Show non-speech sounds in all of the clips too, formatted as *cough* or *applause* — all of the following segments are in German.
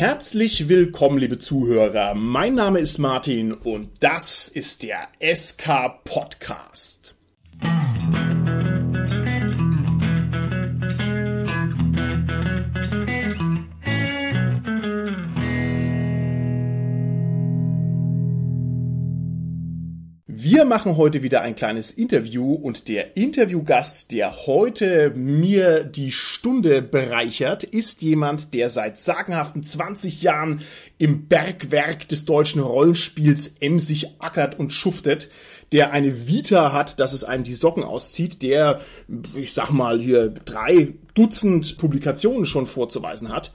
Herzlich willkommen, liebe Zuhörer. Mein Name ist Martin und das ist der SK Podcast. Wir machen heute wieder ein kleines Interview und der Interviewgast, der heute mir die Stunde bereichert, ist jemand, der seit sagenhaften 20 Jahren im Bergwerk des deutschen Rollenspiels emsig ackert und schuftet, der eine Vita hat, dass es einem die Socken auszieht, der, ich sag mal hier, drei Dutzend Publikationen schon vorzuweisen hat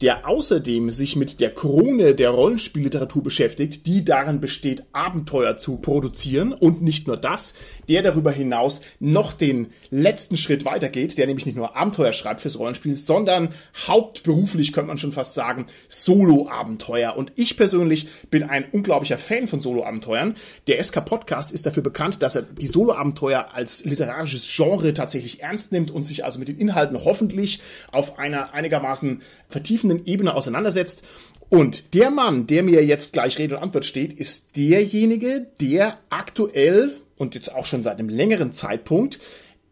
der außerdem sich mit der Krone der Rollenspielliteratur beschäftigt, die darin besteht, Abenteuer zu produzieren und nicht nur das, der darüber hinaus noch den letzten Schritt weitergeht, der nämlich nicht nur Abenteuer schreibt fürs Rollenspiel, sondern hauptberuflich könnte man schon fast sagen Solo-Abenteuer. Und ich persönlich bin ein unglaublicher Fan von Solo-Abenteuern. Der SK Podcast ist dafür bekannt, dass er die Solo-Abenteuer als literarisches Genre tatsächlich ernst nimmt und sich also mit den Inhalten hoffentlich auf einer einigermaßen vertieften tiefenden Ebene auseinandersetzt. Und der Mann, der mir jetzt gleich Rede und Antwort steht, ist derjenige, der aktuell und jetzt auch schon seit einem längeren Zeitpunkt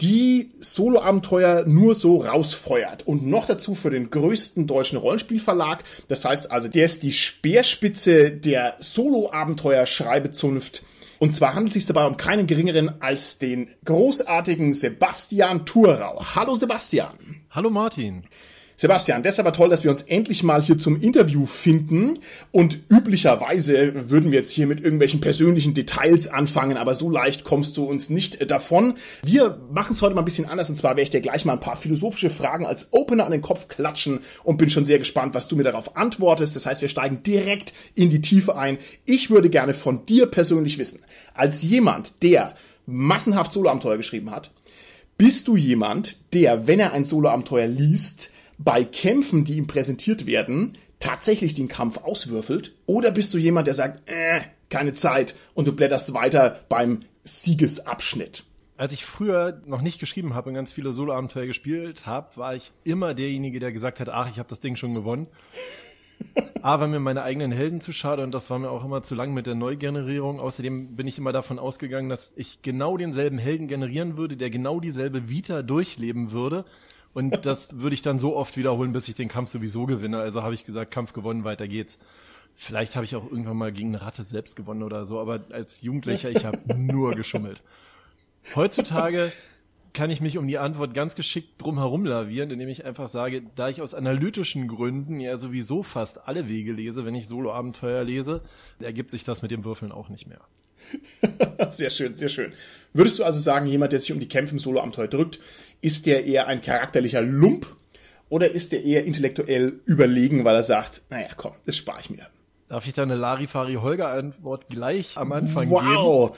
die Solo-Abenteuer nur so rausfeuert und noch dazu für den größten deutschen Rollenspielverlag. Das heißt also, der ist die Speerspitze der Solo-Abenteuer-Schreibezunft. Und zwar handelt es sich dabei um keinen geringeren als den großartigen Sebastian Thurau. Hallo Sebastian. Hallo Martin. Sebastian, das ist aber toll, dass wir uns endlich mal hier zum Interview finden. Und üblicherweise würden wir jetzt hier mit irgendwelchen persönlichen Details anfangen, aber so leicht kommst du uns nicht davon. Wir machen es heute mal ein bisschen anders und zwar werde ich dir gleich mal ein paar philosophische Fragen als Opener an den Kopf klatschen und bin schon sehr gespannt, was du mir darauf antwortest. Das heißt, wir steigen direkt in die Tiefe ein. Ich würde gerne von dir persönlich wissen, als jemand, der massenhaft Soloabenteuer geschrieben hat, bist du jemand, der, wenn er ein Soloabenteuer liest, bei Kämpfen, die ihm präsentiert werden, tatsächlich den Kampf auswürfelt? Oder bist du jemand, der sagt, äh, keine Zeit und du blätterst weiter beim Siegesabschnitt? Als ich früher noch nicht geschrieben habe und ganz viele Solo-Abenteuer gespielt habe, war ich immer derjenige, der gesagt hat, ach, ich habe das Ding schon gewonnen. *laughs* A, war mir meine eigenen Helden zu schade und das war mir auch immer zu lang mit der Neugenerierung. Außerdem bin ich immer davon ausgegangen, dass ich genau denselben Helden generieren würde, der genau dieselbe Vita durchleben würde und das würde ich dann so oft wiederholen, bis ich den Kampf sowieso gewinne. Also habe ich gesagt, Kampf gewonnen, weiter geht's. Vielleicht habe ich auch irgendwann mal gegen eine Ratte selbst gewonnen oder so, aber als Jugendlicher, ich habe nur geschummelt. Heutzutage kann ich mich um die Antwort ganz geschickt drum herum lavieren, indem ich einfach sage, da ich aus analytischen Gründen ja sowieso fast alle Wege lese, wenn ich Solo-Abenteuer lese, ergibt sich das mit dem Würfeln auch nicht mehr. *laughs* sehr schön, sehr schön. Würdest du also sagen, jemand, der sich um die Kämpfe im Solo-Abenteuer drückt, ist der eher ein charakterlicher Lump oder ist der eher intellektuell überlegen, weil er sagt, naja, komm, das spare ich mir. Darf ich da eine Larifari-Holger-Antwort gleich am Anfang wow. geben? Wow,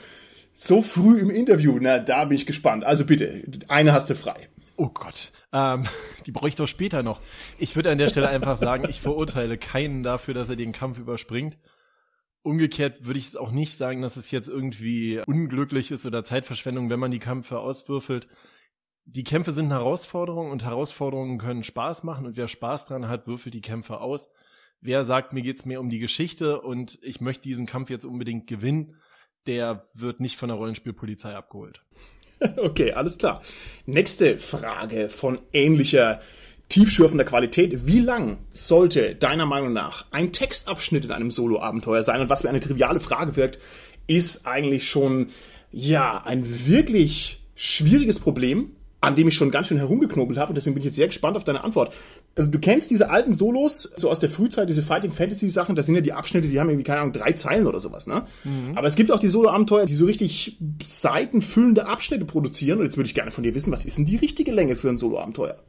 so früh im Interview, na, da bin ich gespannt. Also bitte, eine hast du frei. Oh Gott, ähm, *laughs* die brauche ich doch später noch. Ich würde an der Stelle einfach sagen, ich verurteile keinen dafür, dass er den Kampf überspringt. Umgekehrt würde ich es auch nicht sagen, dass es jetzt irgendwie unglücklich ist oder Zeitverschwendung, wenn man die Kämpfe auswürfelt. Die Kämpfe sind eine Herausforderung und Herausforderungen können Spaß machen und wer Spaß dran hat, würfelt die Kämpfe aus. Wer sagt, mir geht's mehr um die Geschichte und ich möchte diesen Kampf jetzt unbedingt gewinnen, der wird nicht von der Rollenspielpolizei abgeholt. *laughs* Okay, alles klar. Nächste Frage von ähnlicher tiefschürfender Qualität. Wie lang sollte deiner Meinung nach ein Textabschnitt in einem Solo-Abenteuer sein? Und was mir eine triviale Frage wirkt, ist eigentlich schon, ja, ein wirklich schwieriges Problem, an dem ich schon ganz schön herumgeknobelt habe und deswegen bin ich jetzt sehr gespannt auf deine Antwort. Also du kennst diese alten Solos, so aus der Frühzeit, diese Fighting Fantasy Sachen, das sind ja die Abschnitte, die haben irgendwie, keine Ahnung, drei Zeilen oder sowas, ne? Mhm. Aber es gibt auch die Solo-Abenteuer, die so richtig seitenfüllende Abschnitte produzieren und jetzt würde ich gerne von dir wissen, was ist denn die richtige Länge für ein Solo-Abenteuer?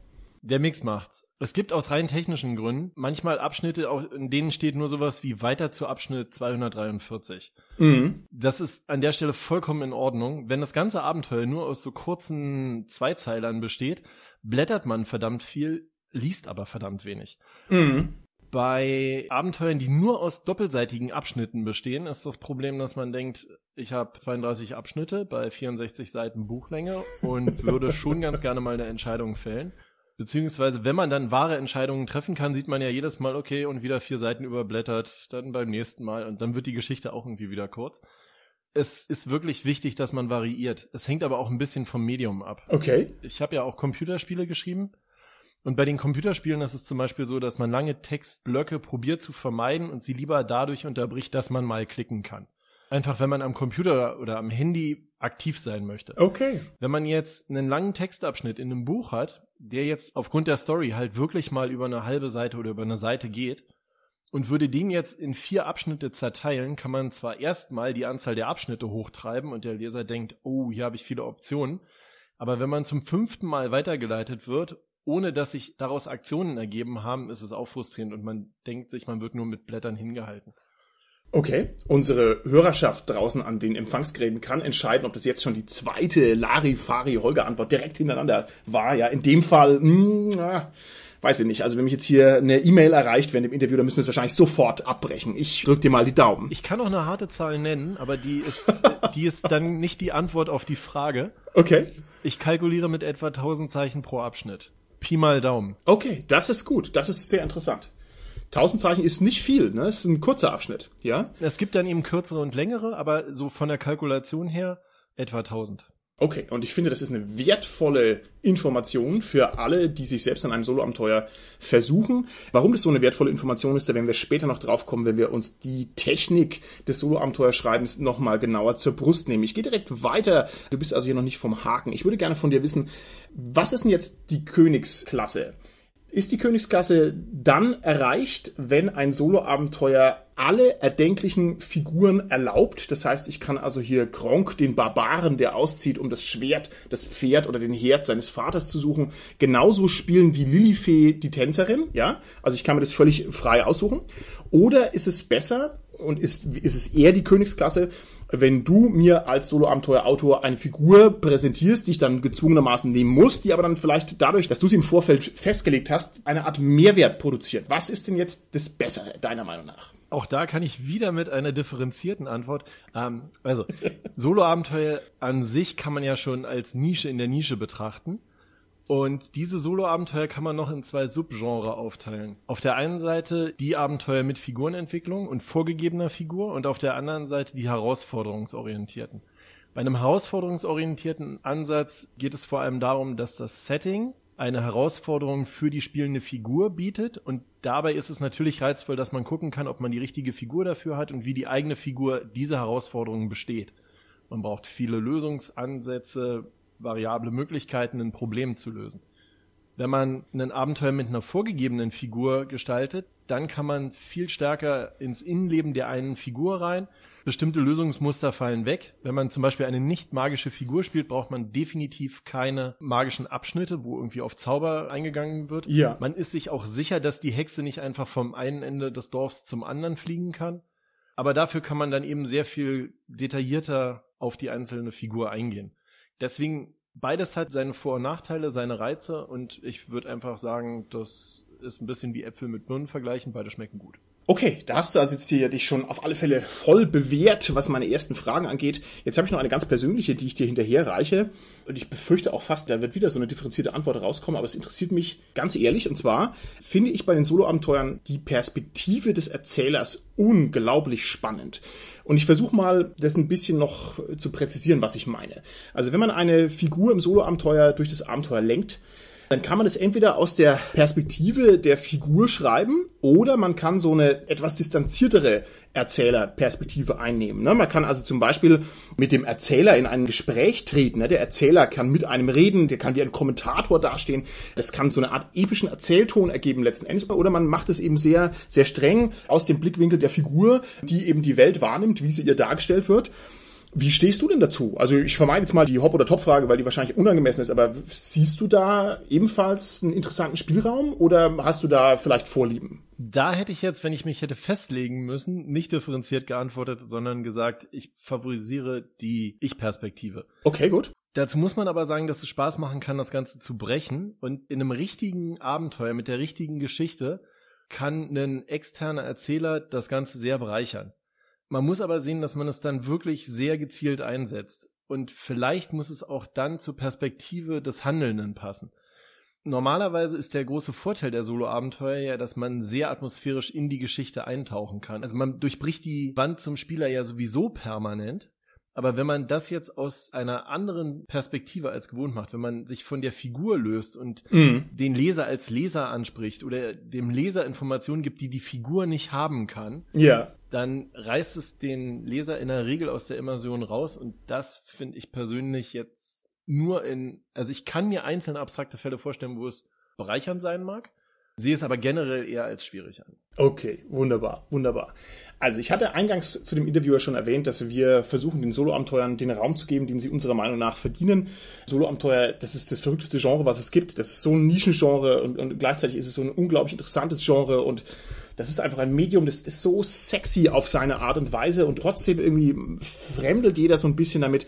Der Mix macht's. Es gibt aus rein technischen Gründen manchmal Abschnitte, in denen steht nur sowas wie weiter zu Abschnitt 243. Mhm. Das ist an der Stelle vollkommen in Ordnung. Wenn das ganze Abenteuer nur aus so kurzen Zweizeilern besteht, blättert man verdammt viel, liest aber verdammt wenig. Mhm. Bei Abenteuern, die nur aus doppelseitigen Abschnitten bestehen, ist das Problem, dass man denkt, ich habe 32 Abschnitte bei 64 Seiten Buchlänge und würde *laughs* schon ganz gerne mal eine Entscheidung fällen. Beziehungsweise, wenn man dann wahre Entscheidungen treffen kann, sieht man ja jedes Mal, okay, und wieder vier Seiten überblättert, dann beim nächsten Mal und dann wird die Geschichte auch irgendwie wieder kurz. Es ist wirklich wichtig, dass man variiert. Es hängt aber auch ein bisschen vom Medium ab. Okay. Ich habe ja auch Computerspiele geschrieben. Und bei den Computerspielen ist es zum Beispiel so, dass man lange Textblöcke probiert zu vermeiden und sie lieber dadurch unterbricht, dass man mal klicken kann. Einfach, wenn man am Computer oder am Handy aktiv sein möchte. Okay. Wenn man jetzt einen langen Textabschnitt in einem Buch hat, der jetzt aufgrund der Story halt wirklich mal über eine halbe Seite oder über eine Seite geht und würde den jetzt in vier Abschnitte zerteilen, kann man zwar erstmal die Anzahl der Abschnitte hochtreiben und der Leser denkt, oh, hier habe ich viele Optionen, aber wenn man zum fünften Mal weitergeleitet wird, ohne dass sich daraus Aktionen ergeben haben, ist es auch frustrierend und man denkt sich, man wird nur mit Blättern hingehalten. Okay, unsere Hörerschaft draußen an den Empfangsgeräten kann entscheiden, ob das jetzt schon die zweite Larifari-Holger-Antwort direkt hintereinander war. Ja, in dem Fall, mh, hm, weiß ich nicht. Also wenn mich jetzt hier eine E-Mail erreicht während dem Interview, dann müssen wir es wahrscheinlich sofort abbrechen. Ich drück dir mal die Daumen. Ich kann auch eine harte Zahl nennen, aber die ist, *laughs* die ist dann nicht die Antwort auf die Frage. Okay. Ich kalkuliere mit etwa 1000 Zeichen pro Abschnitt. Pi mal Daumen. Okay, das ist gut. Das ist sehr interessant. 1000 Zeichen ist nicht viel, ne? Es ist ein kurzer Abschnitt, ja? Es gibt dann eben kürzere und längere, aber so von der Kalkulation her etwa 1000. Okay, und ich finde, das ist eine wertvolle Information für alle, die sich selbst an einem Soloabenteuer versuchen. Warum das so eine wertvolle Information ist, da werden wir später noch drauf kommen, wenn wir uns die Technik des Soloabenteuerschreibens nochmal genauer zur Brust nehmen. Ich gehe direkt weiter. Du bist also hier noch nicht vom Haken. Ich würde gerne von dir wissen, was ist denn jetzt die Königsklasse? Ist die Königsklasse dann erreicht, wenn ein Soloabenteuer alle erdenklichen Figuren erlaubt. Das heißt, ich kann also hier Gronk, den Barbaren, der auszieht, um das Schwert, das Pferd oder den Herd seines Vaters zu suchen, genauso spielen wie Lilifee die Tänzerin. Ja, also ich kann mir das völlig frei aussuchen. Oder ist es besser und ist, ist es eher die Königsklasse, wenn du mir als Solo-Abenteuer-Autor eine Figur präsentierst, die ich dann gezwungenermaßen nehmen muss, die aber dann vielleicht dadurch, dass du sie im Vorfeld festgelegt hast, eine Art Mehrwert produziert. Was ist denn jetzt das Bessere, deiner Meinung nach? Auch da kann ich wieder mit einer differenzierten Antwort. Ähm, also, *laughs* Solo-Abenteuer an sich kann man ja schon als Nische in der Nische betrachten. Und diese Solo-Abenteuer kann man noch in zwei Subgenre aufteilen. Auf der einen Seite die Abenteuer mit Figurenentwicklung und vorgegebener Figur und auf der anderen Seite die herausforderungsorientierten. Bei einem herausforderungsorientierten Ansatz geht es vor allem darum, dass das Setting eine Herausforderung für die spielende Figur bietet und dabei ist es natürlich reizvoll, dass man gucken kann, ob man die richtige Figur dafür hat und wie die eigene Figur diese Herausforderungen besteht. Man braucht viele Lösungsansätze, variable Möglichkeiten, ein Problem zu lösen. Wenn man ein Abenteuer mit einer vorgegebenen Figur gestaltet, dann kann man viel stärker ins Innenleben der einen Figur rein. Bestimmte Lösungsmuster fallen weg. Wenn man zum Beispiel eine nicht magische Figur spielt, braucht man definitiv keine magischen Abschnitte, wo irgendwie auf Zauber eingegangen wird. Ja. Man ist sich auch sicher, dass die Hexe nicht einfach vom einen Ende des Dorfs zum anderen fliegen kann. Aber dafür kann man dann eben sehr viel detaillierter auf die einzelne Figur eingehen. Deswegen, beides hat seine Vor- und Nachteile, seine Reize und ich würde einfach sagen, das ist ein bisschen wie Äpfel mit Birnen vergleichen, beide schmecken gut. Okay, da hast du also jetzt hier dich schon auf alle Fälle voll bewährt, was meine ersten Fragen angeht. Jetzt habe ich noch eine ganz persönliche, die ich dir hinterher reiche. Und ich befürchte auch fast, da wird wieder so eine differenzierte Antwort rauskommen, aber es interessiert mich ganz ehrlich. Und zwar finde ich bei den Soloabenteuern die Perspektive des Erzählers unglaublich spannend. Und ich versuche mal, das ein bisschen noch zu präzisieren, was ich meine. Also wenn man eine Figur im Soloabenteuer durch das Abenteuer lenkt, dann kann man es entweder aus der Perspektive der Figur schreiben oder man kann so eine etwas distanziertere Erzählerperspektive einnehmen. Ne? Man kann also zum Beispiel mit dem Erzähler in ein Gespräch treten. Ne? Der Erzähler kann mit einem reden, der kann wie ein Kommentator dastehen. Das kann so eine Art epischen Erzählton ergeben letzten Endes. Oder man macht es eben sehr, sehr streng aus dem Blickwinkel der Figur, die eben die Welt wahrnimmt, wie sie ihr dargestellt wird. Wie stehst du denn dazu? Also ich vermeide jetzt mal die Hop- oder Top-Frage, weil die wahrscheinlich unangemessen ist, aber siehst du da ebenfalls einen interessanten Spielraum oder hast du da vielleicht Vorlieben? Da hätte ich jetzt, wenn ich mich hätte festlegen müssen, nicht differenziert geantwortet, sondern gesagt, ich favorisiere die Ich-Perspektive. Okay, gut. Dazu muss man aber sagen, dass es Spaß machen kann, das Ganze zu brechen und in einem richtigen Abenteuer mit der richtigen Geschichte kann ein externer Erzähler das Ganze sehr bereichern. Man muss aber sehen, dass man es dann wirklich sehr gezielt einsetzt. Und vielleicht muss es auch dann zur Perspektive des Handelnden passen. Normalerweise ist der große Vorteil der Solo-Abenteuer ja, dass man sehr atmosphärisch in die Geschichte eintauchen kann. Also man durchbricht die Wand zum Spieler ja sowieso permanent. Aber wenn man das jetzt aus einer anderen Perspektive als gewohnt macht, wenn man sich von der Figur löst und mm. den Leser als Leser anspricht oder dem Leser Informationen gibt, die die Figur nicht haben kann, ja. dann reißt es den Leser in der Regel aus der Immersion raus und das finde ich persönlich jetzt nur in, also ich kann mir einzelne abstrakte Fälle vorstellen, wo es bereichernd sein mag, sehe es aber generell eher als schwierig an. Okay, wunderbar, wunderbar. Also ich hatte eingangs zu dem Interviewer schon erwähnt, dass wir versuchen, den Solo-Abenteuern den Raum zu geben, den sie unserer Meinung nach verdienen. Solo-Abenteuer, das ist das verrückteste Genre, was es gibt. Das ist so ein Nischengenre und, und gleichzeitig ist es so ein unglaublich interessantes Genre und das ist einfach ein Medium, das ist so sexy auf seine Art und Weise und trotzdem irgendwie fremdelt jeder so ein bisschen damit.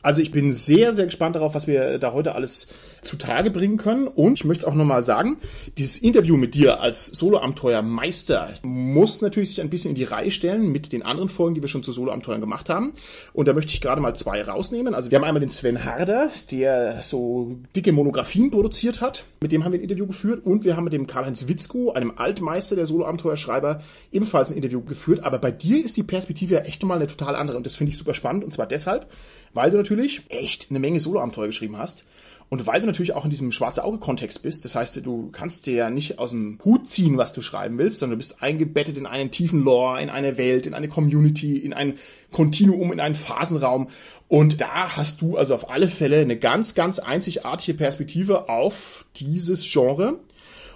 Also ich bin sehr, sehr gespannt darauf, was wir da heute alles zutage bringen können. Und ich möchte es auch nochmal sagen, dieses Interview mit dir als Solo-Abenteuer-Meister muss natürlich sich ein bisschen in die Reihe stellen mit den anderen Folgen, die wir schon zu Solo-Abenteuern gemacht haben. Und da möchte ich gerade mal zwei rausnehmen. Also wir haben einmal den Sven Harder, der so dicke Monografien produziert hat. Mit dem haben wir ein Interview geführt. Und wir haben mit dem Karl-Heinz Witzko, einem Altmeister der Solo-Abenteuerschreiber, ebenfalls ein Interview geführt. Aber bei dir ist die Perspektive ja echt nochmal eine total andere. Und das finde ich super spannend. Und zwar deshalb, weil du natürlich echt eine Menge Solo-Abenteuer geschrieben hast. Und weil du natürlich auch in diesem schwarze Auge-Kontext bist, das heißt, du kannst dir ja nicht aus dem Hut ziehen, was du schreiben willst, sondern du bist eingebettet in einen tiefen Lore, in eine Welt, in eine Community, in ein Kontinuum, in einen Phasenraum. Und da hast du also auf alle Fälle eine ganz, ganz einzigartige Perspektive auf dieses Genre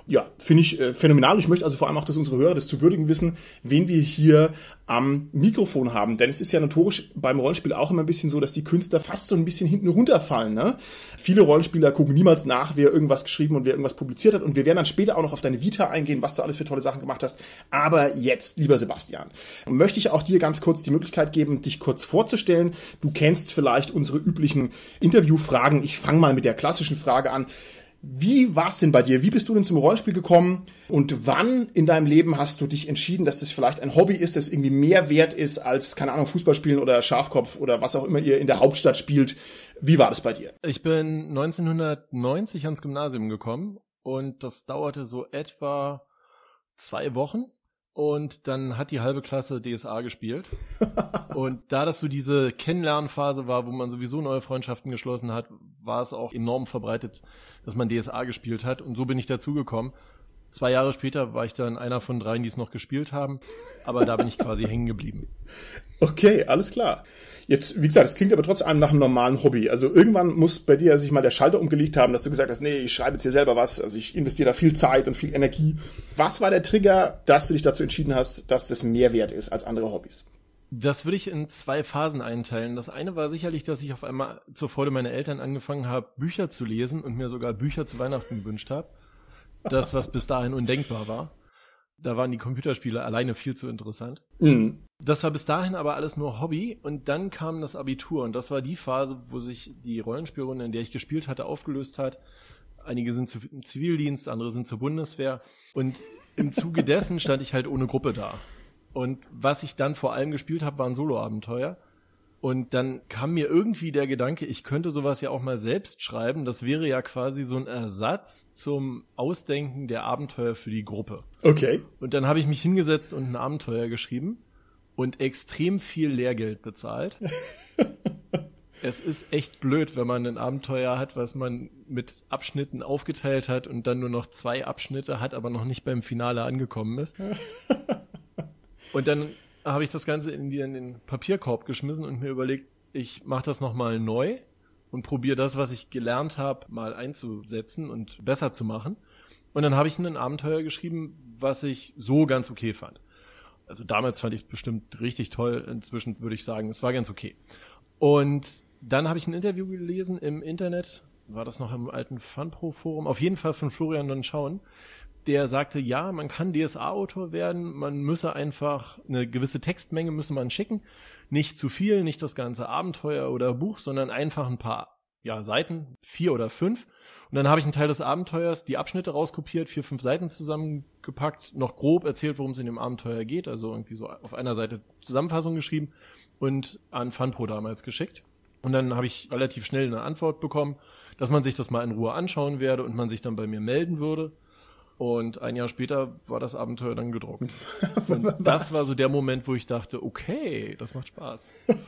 ja, finde ich äh, phänomenal. Ich möchte also vor allem auch, dass unsere Hörer das zu würdigen wissen, wen wir hier am Mikrofon haben. Denn es ist ja notorisch beim Rollenspiel auch immer ein bisschen so, dass die Künstler fast so ein bisschen hinten runterfallen. Ne? Viele Rollenspieler gucken niemals nach, wer irgendwas geschrieben und wer irgendwas publiziert hat. Und wir werden dann später auch noch auf deine Vita eingehen, was du alles für tolle Sachen gemacht hast. Aber jetzt, lieber Sebastian, möchte ich auch dir ganz kurz die Möglichkeit geben, dich kurz vorzustellen. Du kennst vielleicht unsere üblichen Interviewfragen. Ich fange mal mit der klassischen Frage an. Wie war es denn bei dir? Wie bist du denn zum Rollenspiel gekommen? Und wann in deinem Leben hast du dich entschieden, dass das vielleicht ein Hobby ist, das irgendwie mehr wert ist als, keine Ahnung, Fußball spielen oder Schafkopf oder was auch immer ihr in der Hauptstadt spielt? Wie war das bei dir? Ich bin 1990 ans Gymnasium gekommen und das dauerte so etwa zwei Wochen. Und dann hat die halbe Klasse DSA gespielt. *laughs* und da das so diese Kennenlernphase war, wo man sowieso neue Freundschaften geschlossen hat, war es auch enorm verbreitet, dass man DSA gespielt hat. Und so bin ich dazugekommen. Zwei Jahre später war ich dann einer von dreien, die es noch gespielt haben. Aber da bin ich quasi hängen geblieben. Okay, alles klar. Jetzt, wie gesagt, es klingt aber trotzdem nach einem normalen Hobby. Also irgendwann muss bei dir sich mal der Schalter umgelegt haben, dass du gesagt hast, nee, ich schreibe jetzt hier selber was. Also ich investiere da viel Zeit und viel Energie. Was war der Trigger, dass du dich dazu entschieden hast, dass das mehr wert ist als andere Hobbys? Das würde ich in zwei Phasen einteilen. Das eine war sicherlich, dass ich auf einmal zur Freude meiner Eltern angefangen habe, Bücher zu lesen und mir sogar Bücher zu Weihnachten gewünscht habe. Das, was bis dahin undenkbar war. Da waren die Computerspiele alleine viel zu interessant. Mhm. Das war bis dahin aber alles nur Hobby und dann kam das Abitur und das war die Phase, wo sich die Rollenspielrunde, in der ich gespielt hatte, aufgelöst hat. Einige sind zum Zivildienst, andere sind zur Bundeswehr und im Zuge *laughs* dessen stand ich halt ohne Gruppe da. Und was ich dann vor allem gespielt habe, waren Solo-Abenteuer. Und dann kam mir irgendwie der Gedanke, ich könnte sowas ja auch mal selbst schreiben. Das wäre ja quasi so ein Ersatz zum Ausdenken der Abenteuer für die Gruppe. Okay. Und dann habe ich mich hingesetzt und ein Abenteuer geschrieben und extrem viel Lehrgeld bezahlt. *laughs* es ist echt blöd, wenn man ein Abenteuer hat, was man mit Abschnitten aufgeteilt hat und dann nur noch zwei Abschnitte hat, aber noch nicht beim Finale angekommen ist. *laughs* Und dann habe ich das Ganze in, in den Papierkorb geschmissen und mir überlegt, ich mache das nochmal neu und probiere das, was ich gelernt habe, mal einzusetzen und besser zu machen. Und dann habe ich ein Abenteuer geschrieben, was ich so ganz okay fand. Also damals fand ich es bestimmt richtig toll. Inzwischen würde ich sagen, es war ganz okay. Und dann habe ich ein Interview gelesen im Internet. War das noch im alten Funpro-Forum? Auf jeden Fall von Florian Donschauen, der sagte, ja, man kann DSA-Autor werden, man müsse einfach eine gewisse Textmenge müsse man schicken, nicht zu viel, nicht das ganze Abenteuer oder Buch, sondern einfach ein paar ja, Seiten, vier oder fünf. Und dann habe ich einen Teil des Abenteuers, die Abschnitte rauskopiert, vier, fünf Seiten zusammengepackt, noch grob erzählt, worum es in dem Abenteuer geht, also irgendwie so auf einer Seite Zusammenfassung geschrieben und an Funpro damals geschickt. Und dann habe ich relativ schnell eine Antwort bekommen, dass man sich das mal in Ruhe anschauen werde und man sich dann bei mir melden würde. Und ein Jahr später war das Abenteuer dann gedruckt. *laughs* Und das war so der Moment, wo ich dachte, okay, das macht Spaß. *laughs*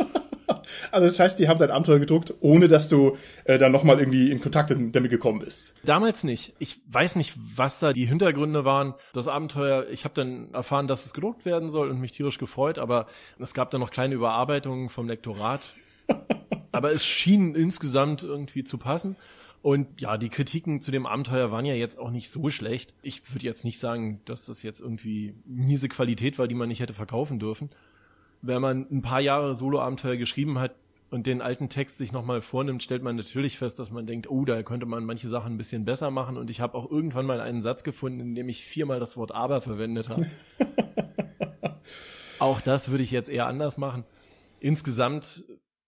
Also das heißt, die haben dein Abenteuer gedruckt, ohne dass du äh, dann nochmal irgendwie in Kontakt damit gekommen bist. Damals nicht. Ich weiß nicht, was da die Hintergründe waren. Das Abenteuer, ich habe dann erfahren, dass es gedruckt werden soll und mich tierisch gefreut, aber es gab dann noch kleine Überarbeitungen vom Lektorat. *laughs* aber es schien insgesamt irgendwie zu passen. Und ja, die Kritiken zu dem Abenteuer waren ja jetzt auch nicht so schlecht. Ich würde jetzt nicht sagen, dass das jetzt irgendwie miese Qualität war, die man nicht hätte verkaufen dürfen wenn man ein paar Jahre Solo-Abenteuer geschrieben hat und den alten Text sich nochmal vornimmt, stellt man natürlich fest, dass man denkt, oh, da könnte man manche Sachen ein bisschen besser machen. Und ich habe auch irgendwann mal einen Satz gefunden, in dem ich viermal das Wort aber verwendet habe. *laughs* auch das würde ich jetzt eher anders machen. Insgesamt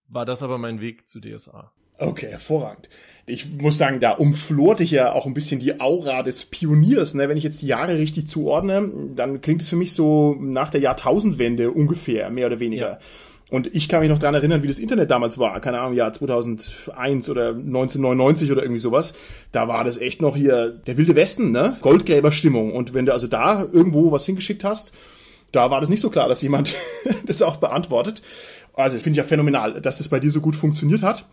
war das aber mein Weg zu DSA. Okay, hervorragend. Ich muss sagen, da umflort ich ja auch ein bisschen die Aura des Pioniers. Ne? Wenn ich jetzt die Jahre richtig zuordne, dann klingt es für mich so nach der Jahrtausendwende ungefähr, mehr oder weniger. Ja. Und ich kann mich noch daran erinnern, wie das Internet damals war. Keine Ahnung, Jahr 2001 oder 1999 oder irgendwie sowas. Da war das echt noch hier der wilde Westen, ne? Goldgräberstimmung. Und wenn du also da irgendwo was hingeschickt hast, da war das nicht so klar, dass jemand *laughs* das auch beantwortet. Also finde ich ja phänomenal, dass das bei dir so gut funktioniert hat.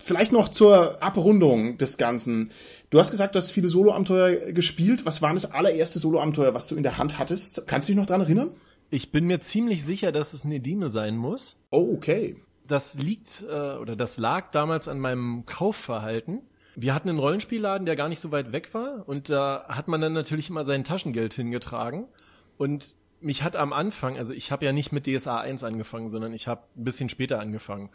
Vielleicht noch zur Abrundung des Ganzen. Du hast gesagt, du hast viele Solo-Abenteuer gespielt. Was war das allererste Solo-Abenteuer, was du in der Hand hattest? Kannst du dich noch daran erinnern? Ich bin mir ziemlich sicher, dass es Nedime sein muss. Oh, okay. Das liegt äh, oder das lag damals an meinem Kaufverhalten. Wir hatten einen Rollenspielladen, der gar nicht so weit weg war und da hat man dann natürlich immer sein Taschengeld hingetragen und mich hat am Anfang, also ich habe ja nicht mit DSA 1 angefangen, sondern ich habe ein bisschen später angefangen.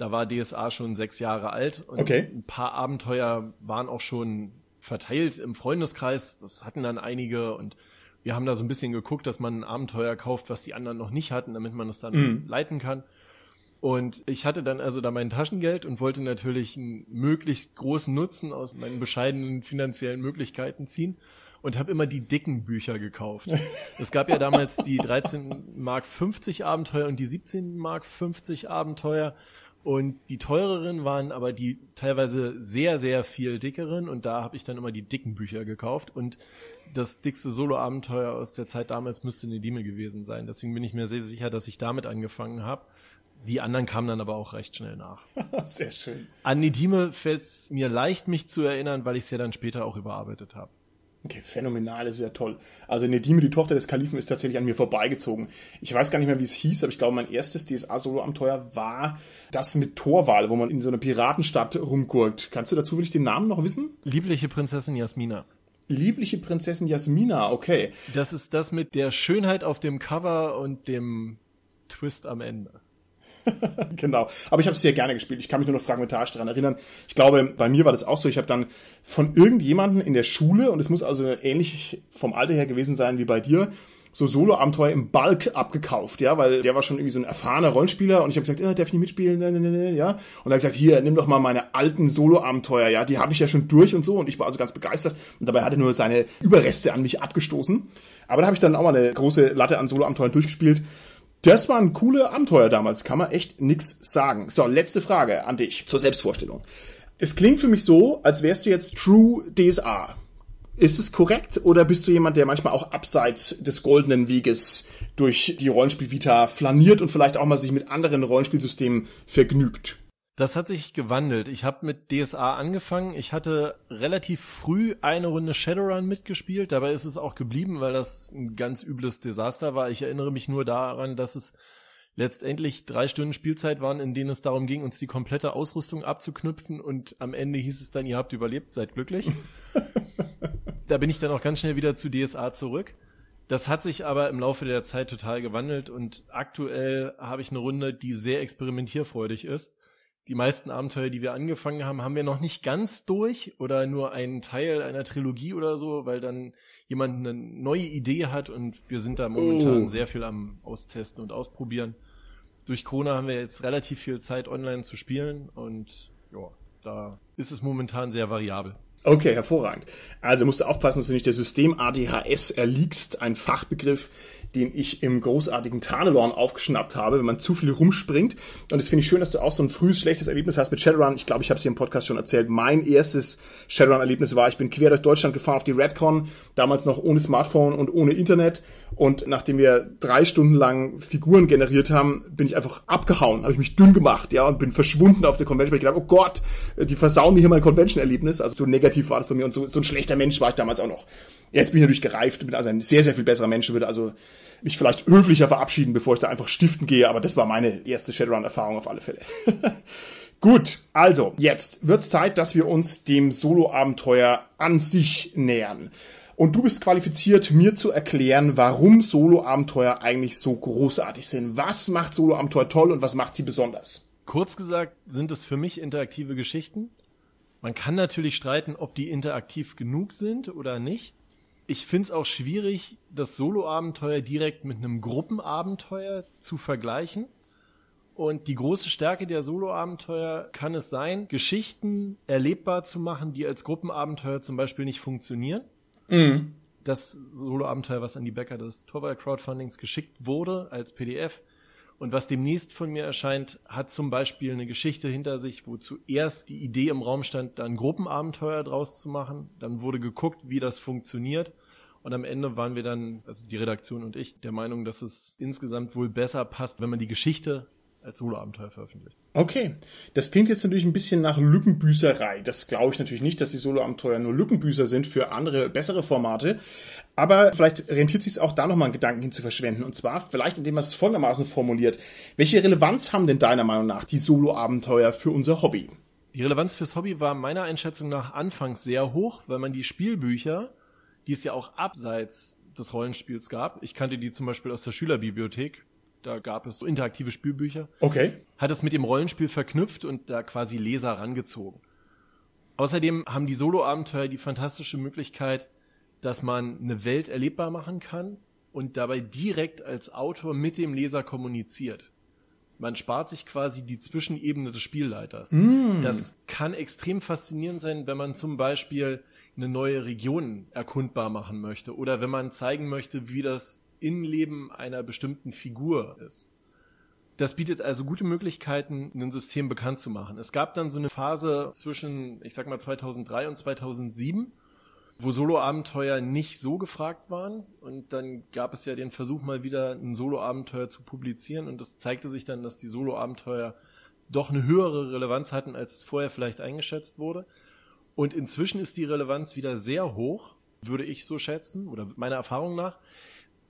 Da war DSA schon sechs Jahre alt und okay. ein paar Abenteuer waren auch schon verteilt im Freundeskreis. Das hatten dann einige und wir haben da so ein bisschen geguckt, dass man ein Abenteuer kauft, was die anderen noch nicht hatten, damit man es dann mhm. leiten kann. Und ich hatte dann also da mein Taschengeld und wollte natürlich einen möglichst großen Nutzen aus meinen bescheidenen finanziellen Möglichkeiten ziehen und habe immer die dicken Bücher gekauft. *laughs* es gab ja damals die 13 Mark 50 Abenteuer und die 17 Mark 50 Abenteuer und die teureren waren aber die teilweise sehr, sehr viel dickeren und da habe ich dann immer die dicken Bücher gekauft und das dickste Solo-Abenteuer aus der Zeit damals müsste Nedime gewesen sein. Deswegen bin ich mir sehr sicher, dass ich damit angefangen habe. Die anderen kamen dann aber auch recht schnell nach. *laughs* sehr schön. An Nedime fällt es mir leicht, mich zu erinnern, weil ich es ja dann später auch überarbeitet habe. Okay, phänomenal, ist ja toll. Also Nedime, die Tochter des Kalifen, ist tatsächlich an mir vorbeigezogen. Ich weiß gar nicht mehr, wie es hieß, aber ich glaube, mein erstes DSA-Solo-Abenteuer war das mit Torwal, wo man in so einer Piratenstadt rumgurkt. Kannst du dazu wirklich den Namen noch wissen? Liebliche Prinzessin Jasmina. Liebliche Prinzessin Jasmina, okay. Das ist das mit der Schönheit auf dem Cover und dem Twist am Ende. *laughs* genau. Aber ich habe es sehr gerne gespielt. Ich kann mich nur noch fragmentarisch daran erinnern. Ich glaube, bei mir war das auch so. Ich habe dann von irgendjemanden in der Schule, und es muss also ähnlich vom Alter her gewesen sein wie bei dir, so Solo-Abenteuer im Bulk abgekauft, ja, weil der war schon irgendwie so ein erfahrener Rollenspieler und ich habe gesagt, äh, darf ich nicht mitspielen, ne, ne, ne, ja, und er hat gesagt, hier, nimm doch mal meine alten Solo-Abenteuer, ja, die habe ich ja schon durch und so und ich war also ganz begeistert und dabei hat er nur seine Überreste an mich abgestoßen, aber da habe ich dann auch mal eine große Latte an Solo-Abenteuern durchgespielt das waren coole Abenteuer damals, kann man echt nix sagen. So, letzte Frage an dich zur Selbstvorstellung. Es klingt für mich so, als wärst du jetzt True DSA. Ist es korrekt oder bist du jemand, der manchmal auch abseits des goldenen Weges durch die Rollenspielvita flaniert und vielleicht auch mal sich mit anderen Rollenspielsystemen vergnügt? Das hat sich gewandelt. Ich habe mit DSA angefangen. Ich hatte relativ früh eine Runde Shadowrun mitgespielt. Dabei ist es auch geblieben, weil das ein ganz übles Desaster war. Ich erinnere mich nur daran, dass es letztendlich drei Stunden Spielzeit waren, in denen es darum ging, uns die komplette Ausrüstung abzuknüpfen und am Ende hieß es dann, ihr habt überlebt, seid glücklich. *laughs* da bin ich dann auch ganz schnell wieder zu DSA zurück. Das hat sich aber im Laufe der Zeit total gewandelt und aktuell habe ich eine Runde, die sehr experimentierfreudig ist die meisten Abenteuer, die wir angefangen haben, haben wir noch nicht ganz durch oder nur einen Teil einer Trilogie oder so, weil dann jemand eine neue Idee hat und wir sind da momentan oh. sehr viel am Austesten und Ausprobieren. Durch Corona haben wir jetzt relativ viel Zeit online zu spielen und ja, da ist es momentan sehr variabel. Okay, hervorragend. Also musst du aufpassen, dass du nicht der System ADHS erliegst, ein Fachbegriff, den ich im großartigen Tarnelorn aufgeschnappt habe, wenn man zu viel rumspringt. Und das finde ich schön, dass du auch so ein frühes, schlechtes Erlebnis hast mit Shadowrun. Ich glaube, ich habe es hier im Podcast schon erzählt. Mein erstes Shadowrun-Erlebnis war, ich bin quer durch Deutschland gefahren auf die Redcon, damals noch ohne Smartphone und ohne Internet. Und nachdem wir drei Stunden lang Figuren generiert haben, bin ich einfach abgehauen, habe ich mich dünn gemacht, ja, und bin verschwunden auf der Convention. Ich gedacht, oh Gott, die versauen mir hier mein Convention-Erlebnis. Also so negativ war das bei mir und so, so ein schlechter Mensch war ich damals auch noch. Jetzt bin ich natürlich gereift, bin also ein sehr, sehr viel besserer Mensch, würde also mich vielleicht höflicher verabschieden, bevor ich da einfach stiften gehe, aber das war meine erste Shadowrun-Erfahrung auf alle Fälle. *laughs* Gut, also jetzt wird's Zeit, dass wir uns dem Solo-Abenteuer an sich nähern. Und du bist qualifiziert, mir zu erklären, warum Solo-Abenteuer eigentlich so großartig sind. Was macht Solo-Abenteuer toll und was macht sie besonders? Kurz gesagt sind es für mich interaktive Geschichten. Man kann natürlich streiten, ob die interaktiv genug sind oder nicht. Ich finde es auch schwierig, das Solo-Abenteuer direkt mit einem Gruppenabenteuer zu vergleichen. Und die große Stärke der Solo-Abenteuer kann es sein, Geschichten erlebbar zu machen, die als Gruppenabenteuer zum Beispiel nicht funktionieren. Mhm. Das Solo-Abenteuer, was an die Bäcker des Torwall Crowdfundings geschickt wurde als PDF und was demnächst von mir erscheint, hat zum Beispiel eine Geschichte hinter sich, wo zuerst die Idee im Raum stand, da ein Gruppenabenteuer draus zu machen. Dann wurde geguckt, wie das funktioniert. Und am Ende waren wir dann, also die Redaktion und ich, der Meinung, dass es insgesamt wohl besser passt, wenn man die Geschichte als Soloabenteuer veröffentlicht. Okay, das klingt jetzt natürlich ein bisschen nach Lückenbüßerei. Das glaube ich natürlich nicht, dass die Soloabenteuer nur Lückenbüßer sind für andere, bessere Formate. Aber vielleicht rentiert sich auch da nochmal einen Gedanken hin zu verschwenden. Und zwar vielleicht, indem man es folgendermaßen formuliert. Welche Relevanz haben denn deiner Meinung nach die Soloabenteuer für unser Hobby? Die Relevanz fürs Hobby war meiner Einschätzung nach anfangs sehr hoch, weil man die Spielbücher, die es ja auch abseits des Rollenspiels gab, ich kannte die zum Beispiel aus der Schülerbibliothek, da gab es so interaktive Spielbücher. Okay. Hat es mit dem Rollenspiel verknüpft und da quasi Leser rangezogen. Außerdem haben die Solo-Abenteuer die fantastische Möglichkeit, dass man eine Welt erlebbar machen kann und dabei direkt als Autor mit dem Leser kommuniziert. Man spart sich quasi die Zwischenebene des Spielleiters. Mm. Das kann extrem faszinierend sein, wenn man zum Beispiel eine neue Region erkundbar machen möchte oder wenn man zeigen möchte, wie das Innenleben einer bestimmten Figur ist. Das bietet also gute Möglichkeiten, ein System bekannt zu machen. Es gab dann so eine Phase zwischen, ich sag mal, 2003 und 2007, wo Solo-Abenteuer nicht so gefragt waren. Und dann gab es ja den Versuch, mal wieder ein Solo-Abenteuer zu publizieren. Und das zeigte sich dann, dass die Solo-Abenteuer doch eine höhere Relevanz hatten, als vorher vielleicht eingeschätzt wurde. Und inzwischen ist die Relevanz wieder sehr hoch, würde ich so schätzen, oder meiner Erfahrung nach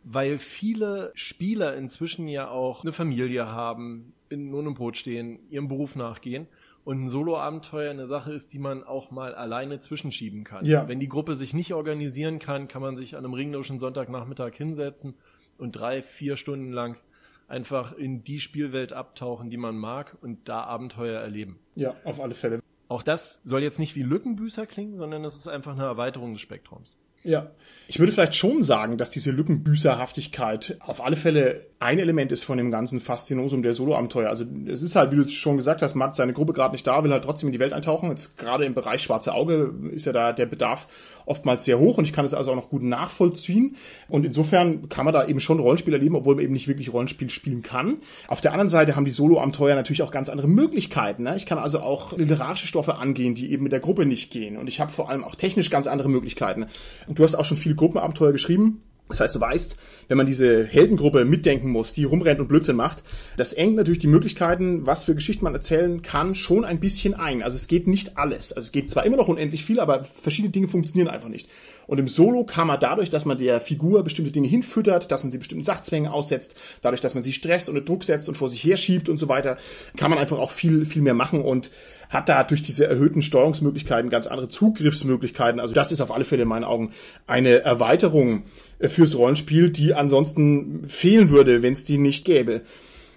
weil viele Spieler inzwischen ja auch eine Familie haben, in nur einem Boot stehen, ihrem Beruf nachgehen und ein Solo-Abenteuer eine Sache ist, die man auch mal alleine zwischenschieben kann. Ja. Wenn die Gruppe sich nicht organisieren kann, kann man sich an einem regnerischen Sonntagnachmittag hinsetzen und drei, vier Stunden lang einfach in die Spielwelt abtauchen, die man mag und da Abenteuer erleben. Ja, auf alle Fälle. Auch das soll jetzt nicht wie Lückenbüßer klingen, sondern es ist einfach eine Erweiterung des Spektrums. Ja. Ich würde vielleicht schon sagen, dass diese Lückenbüßerhaftigkeit auf alle Fälle ein Element ist von dem ganzen Faszinosum der Solo-Abenteuer. Also es ist halt, wie du schon gesagt hast, Matt, seine Gruppe gerade nicht da, will halt trotzdem in die Welt eintauchen. Jetzt gerade im Bereich Schwarze Auge ist ja da der Bedarf oftmals sehr hoch und ich kann es also auch noch gut nachvollziehen. Und insofern kann man da eben schon Rollenspiel erleben, obwohl man eben nicht wirklich Rollenspiel spielen kann. Auf der anderen Seite haben die Solo-Abenteuer natürlich auch ganz andere Möglichkeiten. Ne? Ich kann also auch literarische Stoffe angehen, die eben mit der Gruppe nicht gehen. Und ich habe vor allem auch technisch ganz andere Möglichkeiten. Und du hast auch schon viele Gruppenabenteuer geschrieben. Das heißt, du weißt, wenn man diese Heldengruppe mitdenken muss, die rumrennt und Blödsinn macht, das engt natürlich die Möglichkeiten, was für Geschichten man erzählen kann, schon ein bisschen ein. Also es geht nicht alles. Also es geht zwar immer noch unendlich viel, aber verschiedene Dinge funktionieren einfach nicht. Und im Solo kann man dadurch, dass man der Figur bestimmte Dinge hinfüttert, dass man sie bestimmten Sachzwängen aussetzt, dadurch, dass man sie stresst und unter Druck setzt und vor sich herschiebt und so weiter, kann man einfach auch viel, viel mehr machen und hat da durch diese erhöhten Steuerungsmöglichkeiten ganz andere Zugriffsmöglichkeiten. Also das ist auf alle Fälle in meinen Augen eine Erweiterung äh, fürs Rollenspiel, die ansonsten fehlen würde, wenn es die nicht gäbe.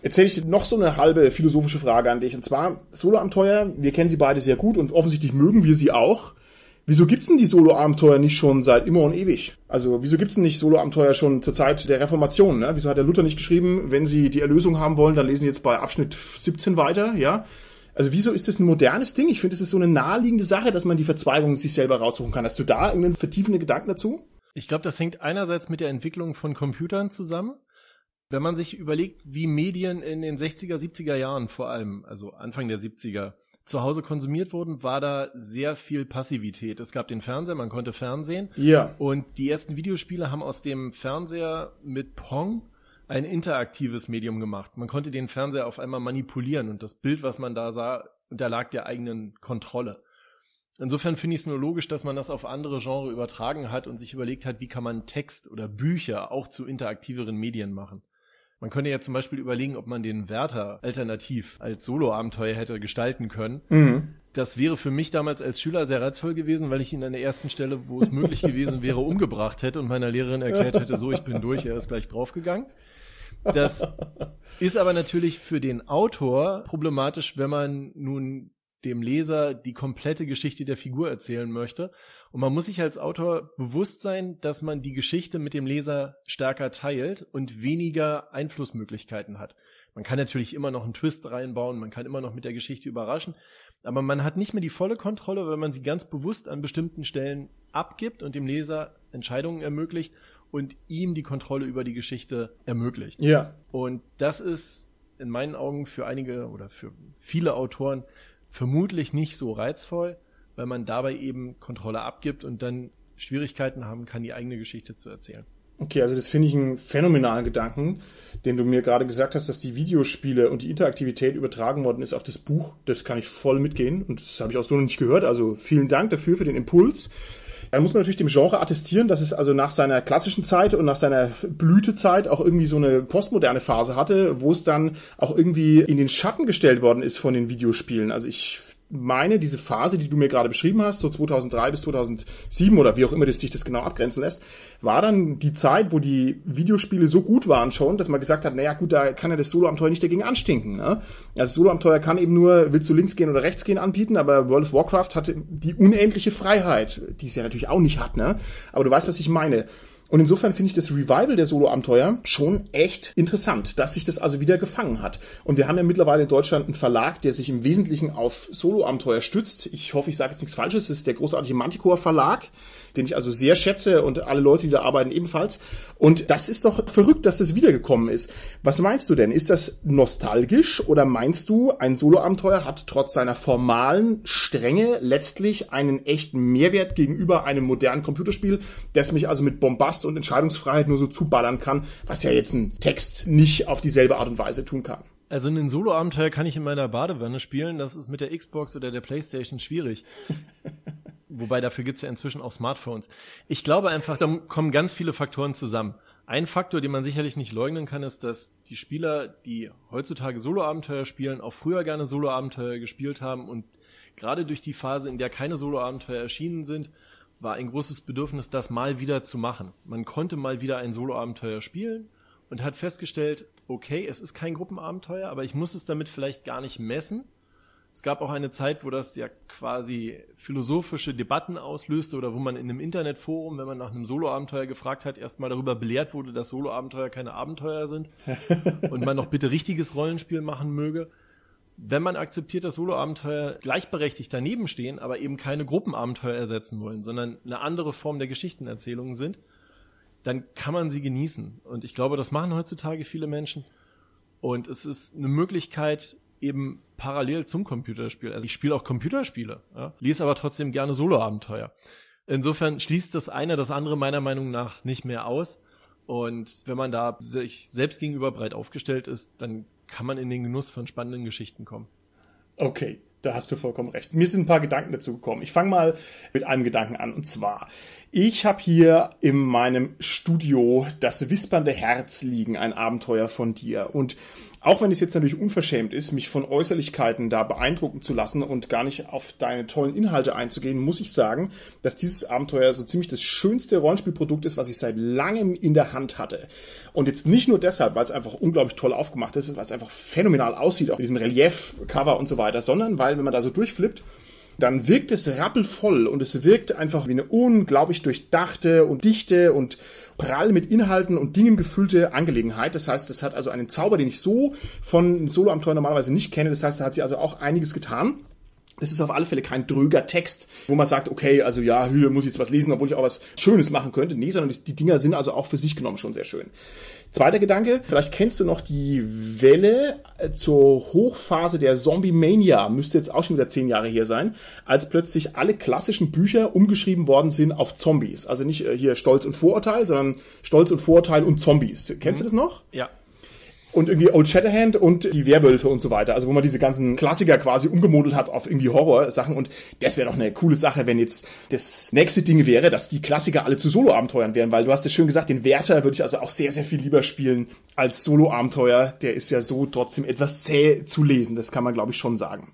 Erzähle ich dir noch so eine halbe philosophische Frage an dich. Und zwar Solo-Abenteuer, wir kennen sie beide sehr gut und offensichtlich mögen wir sie auch. Wieso gibt's denn die Solo-Abenteuer nicht schon seit immer und ewig? Also wieso gibt's denn nicht Solo-Abenteuer schon zur Zeit der Reformation? Ne? Wieso hat der Luther nicht geschrieben, wenn Sie die Erlösung haben wollen, dann lesen Sie jetzt bei Abschnitt 17 weiter, ja? Also wieso ist das ein modernes Ding? Ich finde, es ist so eine naheliegende Sache, dass man die Verzweigung sich selber raussuchen kann. Hast du da irgendeinen vertiefenden Gedanken dazu? Ich glaube, das hängt einerseits mit der Entwicklung von Computern zusammen. Wenn man sich überlegt, wie Medien in den 60er, 70er Jahren vor allem, also Anfang der 70er, zu Hause konsumiert wurden, war da sehr viel Passivität. Es gab den Fernseher, man konnte Fernsehen. Ja. Und die ersten Videospiele haben aus dem Fernseher mit Pong ein interaktives Medium gemacht. Man konnte den Fernseher auf einmal manipulieren und das Bild, was man da sah, unterlag der eigenen Kontrolle. Insofern finde ich es nur logisch, dass man das auf andere Genre übertragen hat und sich überlegt hat, wie kann man Text oder Bücher auch zu interaktiveren Medien machen. Man könnte ja zum Beispiel überlegen, ob man den Werther alternativ als Solo-Abenteuer hätte gestalten können. Mhm. Das wäre für mich damals als Schüler sehr reizvoll gewesen, weil ich ihn an der ersten Stelle, wo es möglich *laughs* gewesen wäre, umgebracht hätte und meiner Lehrerin erklärt hätte, so, ich bin durch, er ist gleich draufgegangen. Das ist aber natürlich für den Autor problematisch, wenn man nun dem Leser die komplette Geschichte der Figur erzählen möchte. Und man muss sich als Autor bewusst sein, dass man die Geschichte mit dem Leser stärker teilt und weniger Einflussmöglichkeiten hat. Man kann natürlich immer noch einen Twist reinbauen, man kann immer noch mit der Geschichte überraschen, aber man hat nicht mehr die volle Kontrolle, wenn man sie ganz bewusst an bestimmten Stellen abgibt und dem Leser Entscheidungen ermöglicht und ihm die Kontrolle über die Geschichte ermöglicht. Ja. Und das ist in meinen Augen für einige oder für viele Autoren vermutlich nicht so reizvoll, weil man dabei eben Kontrolle abgibt und dann Schwierigkeiten haben kann, die eigene Geschichte zu erzählen. Okay, also das finde ich einen phänomenalen Gedanken, den du mir gerade gesagt hast, dass die Videospiele und die Interaktivität übertragen worden ist auf das Buch. Das kann ich voll mitgehen und das habe ich auch so noch nicht gehört. Also vielen Dank dafür, für den Impuls. Dann muss man natürlich dem Genre attestieren, dass es also nach seiner klassischen Zeit und nach seiner Blütezeit auch irgendwie so eine postmoderne Phase hatte, wo es dann auch irgendwie in den Schatten gestellt worden ist von den Videospielen. Also ich meine, diese Phase, die du mir gerade beschrieben hast, so 2003 bis 2007 oder wie auch immer das sich das genau abgrenzen lässt, war dann die Zeit, wo die Videospiele so gut waren schon, dass man gesagt hat, naja gut, da kann ja das Solo-Abenteuer nicht dagegen anstinken. Ne? Also Solo-Abenteuer kann eben nur, willst du links gehen oder rechts gehen anbieten, aber World of Warcraft hatte die unendliche Freiheit, die es ja natürlich auch nicht hat, ne? Aber du weißt, was ich meine. Und insofern finde ich das Revival der Solo-Abenteuer schon echt interessant, dass sich das also wieder gefangen hat. Und wir haben ja mittlerweile in Deutschland einen Verlag, der sich im Wesentlichen auf Solo-Abenteuer stützt. Ich hoffe, ich sage jetzt nichts Falsches. Das ist der großartige Manticore Verlag den ich also sehr schätze und alle Leute, die da arbeiten, ebenfalls. Und das ist doch verrückt, dass das wiedergekommen ist. Was meinst du denn? Ist das nostalgisch oder meinst du, ein Soloabenteuer hat trotz seiner formalen Strenge letztlich einen echten Mehrwert gegenüber einem modernen Computerspiel, das mich also mit Bombast und Entscheidungsfreiheit nur so zuballern kann, was ja jetzt ein Text nicht auf dieselbe Art und Weise tun kann? Also ein Solo-Abenteuer kann ich in meiner Badewanne spielen. Das ist mit der Xbox oder der Playstation schwierig. *laughs* Wobei dafür gibt's ja inzwischen auch Smartphones. Ich glaube einfach, da kommen ganz viele Faktoren zusammen. Ein Faktor, den man sicherlich nicht leugnen kann, ist, dass die Spieler, die heutzutage Solo-Abenteuer spielen, auch früher gerne Solo-Abenteuer gespielt haben und gerade durch die Phase, in der keine Solo-Abenteuer erschienen sind, war ein großes Bedürfnis, das mal wieder zu machen. Man konnte mal wieder ein Solo-Abenteuer spielen und hat festgestellt, okay, es ist kein Gruppenabenteuer, aber ich muss es damit vielleicht gar nicht messen, es gab auch eine Zeit, wo das ja quasi philosophische Debatten auslöste oder wo man in einem Internetforum, wenn man nach einem Soloabenteuer gefragt hat, erstmal darüber belehrt wurde, dass Soloabenteuer keine Abenteuer sind *laughs* und man noch bitte richtiges Rollenspiel machen möge. Wenn man akzeptiert, dass Soloabenteuer gleichberechtigt daneben stehen, aber eben keine Gruppenabenteuer ersetzen wollen, sondern eine andere Form der Geschichtenerzählung sind, dann kann man sie genießen. Und ich glaube, das machen heutzutage viele Menschen. Und es ist eine Möglichkeit, eben parallel zum Computerspiel. Also ich spiele auch Computerspiele, ja, lese aber trotzdem gerne Solo-Abenteuer. Insofern schließt das eine das andere meiner Meinung nach nicht mehr aus. Und wenn man da sich selbst gegenüber breit aufgestellt ist, dann kann man in den Genuss von spannenden Geschichten kommen. Okay, da hast du vollkommen recht. Mir sind ein paar Gedanken dazu gekommen. Ich fange mal mit einem Gedanken an. Und zwar, ich habe hier in meinem Studio das wispernde Herz liegen, ein Abenteuer von dir. Und auch wenn es jetzt natürlich unverschämt ist, mich von Äußerlichkeiten da beeindrucken zu lassen und gar nicht auf deine tollen Inhalte einzugehen, muss ich sagen, dass dieses Abenteuer so ziemlich das schönste Rollenspielprodukt ist, was ich seit langem in der Hand hatte. Und jetzt nicht nur deshalb, weil es einfach unglaublich toll aufgemacht ist, weil es einfach phänomenal aussieht, auch mit diesem Relief-Cover und so weiter, sondern weil, wenn man da so durchflippt, dann wirkt es rappelvoll und es wirkt einfach wie eine unglaublich durchdachte und dichte und prall mit Inhalten und Dingen gefüllte Angelegenheit. Das heißt, es hat also einen Zauber, den ich so von Solo-Abenteuer normalerweise nicht kenne. Das heißt, da hat sie also auch einiges getan. Es ist auf alle Fälle kein dröger Text, wo man sagt, okay, also ja, hier muss ich jetzt was lesen, obwohl ich auch was Schönes machen könnte. Nee, sondern die, die Dinger sind also auch für sich genommen schon sehr schön. Zweiter Gedanke, vielleicht kennst du noch die Welle äh, zur Hochphase der Zombie Mania, müsste jetzt auch schon wieder zehn Jahre her sein, als plötzlich alle klassischen Bücher umgeschrieben worden sind auf Zombies. Also nicht äh, hier Stolz und Vorurteil, sondern Stolz und Vorurteil und Zombies. Kennst mhm. du das noch? Ja und irgendwie Old Shatterhand und die Werwölfe und so weiter. Also wo man diese ganzen Klassiker quasi umgemodelt hat auf irgendwie Horror-Sachen und das wäre doch eine coole Sache, wenn jetzt das nächste Ding wäre, dass die Klassiker alle zu Solo-Abenteuern wären, weil du hast ja schön gesagt, den Wärter würde ich also auch sehr, sehr viel lieber spielen als Solo-Abenteuer. Der ist ja so trotzdem etwas zäh zu lesen, das kann man glaube ich schon sagen.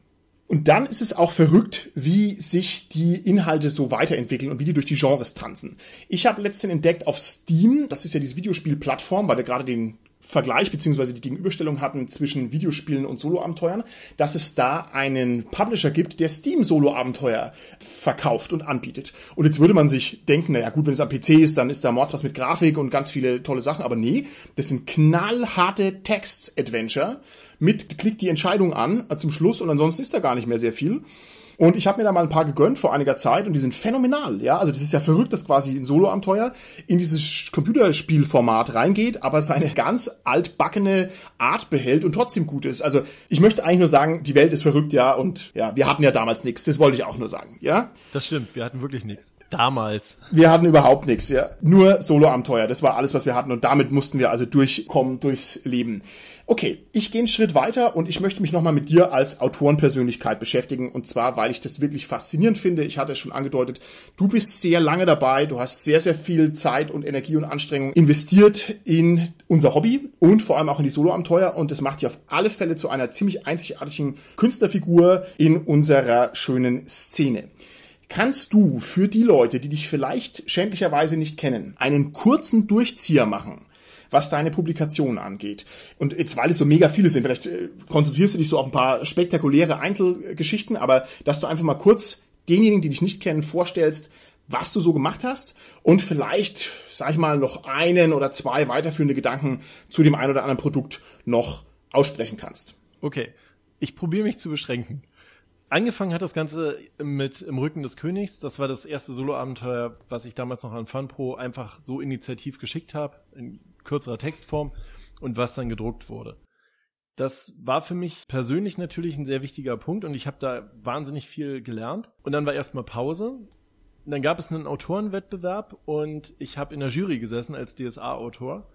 Und dann ist es auch verrückt, wie sich die Inhalte so weiterentwickeln und wie die durch die Genres tanzen. Ich habe letztens entdeckt auf Steam, das ist ja diese Videospielplattform, weil wir gerade den Vergleich beziehungsweise die Gegenüberstellung hatten zwischen Videospielen und Solo-Abenteuern, dass es da einen Publisher gibt, der Steam-Solo-Abenteuer verkauft und anbietet. Und jetzt würde man sich denken, naja gut, wenn es am PC ist, dann ist da Mords was mit Grafik und ganz viele tolle Sachen, aber nee, das sind knallharte Text-Adventure mit klick die Entscheidung an äh, zum Schluss und ansonsten ist da gar nicht mehr sehr viel. Und ich habe mir da mal ein paar gegönnt vor einiger Zeit und die sind phänomenal. Ja, also das ist ja verrückt, dass quasi ein Solo-Abenteuer in dieses Computerspielformat reingeht, aber seine ganz altbackene Art behält und trotzdem gut ist. Also ich möchte eigentlich nur sagen, die Welt ist verrückt, ja, und ja, wir hatten ja damals nichts. Das wollte ich auch nur sagen, ja. Das stimmt, wir hatten wirklich nichts. Damals. Wir hatten überhaupt nichts, ja. Nur Solo-Abenteuer. Das war alles, was wir hatten und damit mussten wir also durchkommen, durchs Leben. Okay, ich gehe einen Schritt weiter und ich möchte mich nochmal mit dir als Autorenpersönlichkeit beschäftigen. Und zwar, weil ich das wirklich faszinierend finde. Ich hatte es schon angedeutet, du bist sehr lange dabei, du hast sehr, sehr viel Zeit und Energie und Anstrengung investiert in unser Hobby und vor allem auch in die Soloabenteuer. Und das macht dich auf alle Fälle zu einer ziemlich einzigartigen Künstlerfigur in unserer schönen Szene. Kannst du für die Leute, die dich vielleicht schändlicherweise nicht kennen, einen kurzen Durchzieher machen? Was deine Publikation angeht. Und jetzt, weil es so mega viele sind, vielleicht äh, konzentrierst du dich so auf ein paar spektakuläre Einzelgeschichten, aber dass du einfach mal kurz denjenigen, die dich nicht kennen, vorstellst, was du so gemacht hast und vielleicht, sag ich mal, noch einen oder zwei weiterführende Gedanken zu dem einen oder anderen Produkt noch aussprechen kannst. Okay, ich probiere mich zu beschränken. Angefangen hat das Ganze mit Im Rücken des Königs. Das war das erste Solo-Abenteuer, was ich damals noch an FunPro einfach so initiativ geschickt habe, kürzerer Textform und was dann gedruckt wurde. Das war für mich persönlich natürlich ein sehr wichtiger Punkt und ich habe da wahnsinnig viel gelernt. Und dann war erstmal Pause. Und dann gab es einen Autorenwettbewerb und ich habe in der Jury gesessen als DSA-Autor.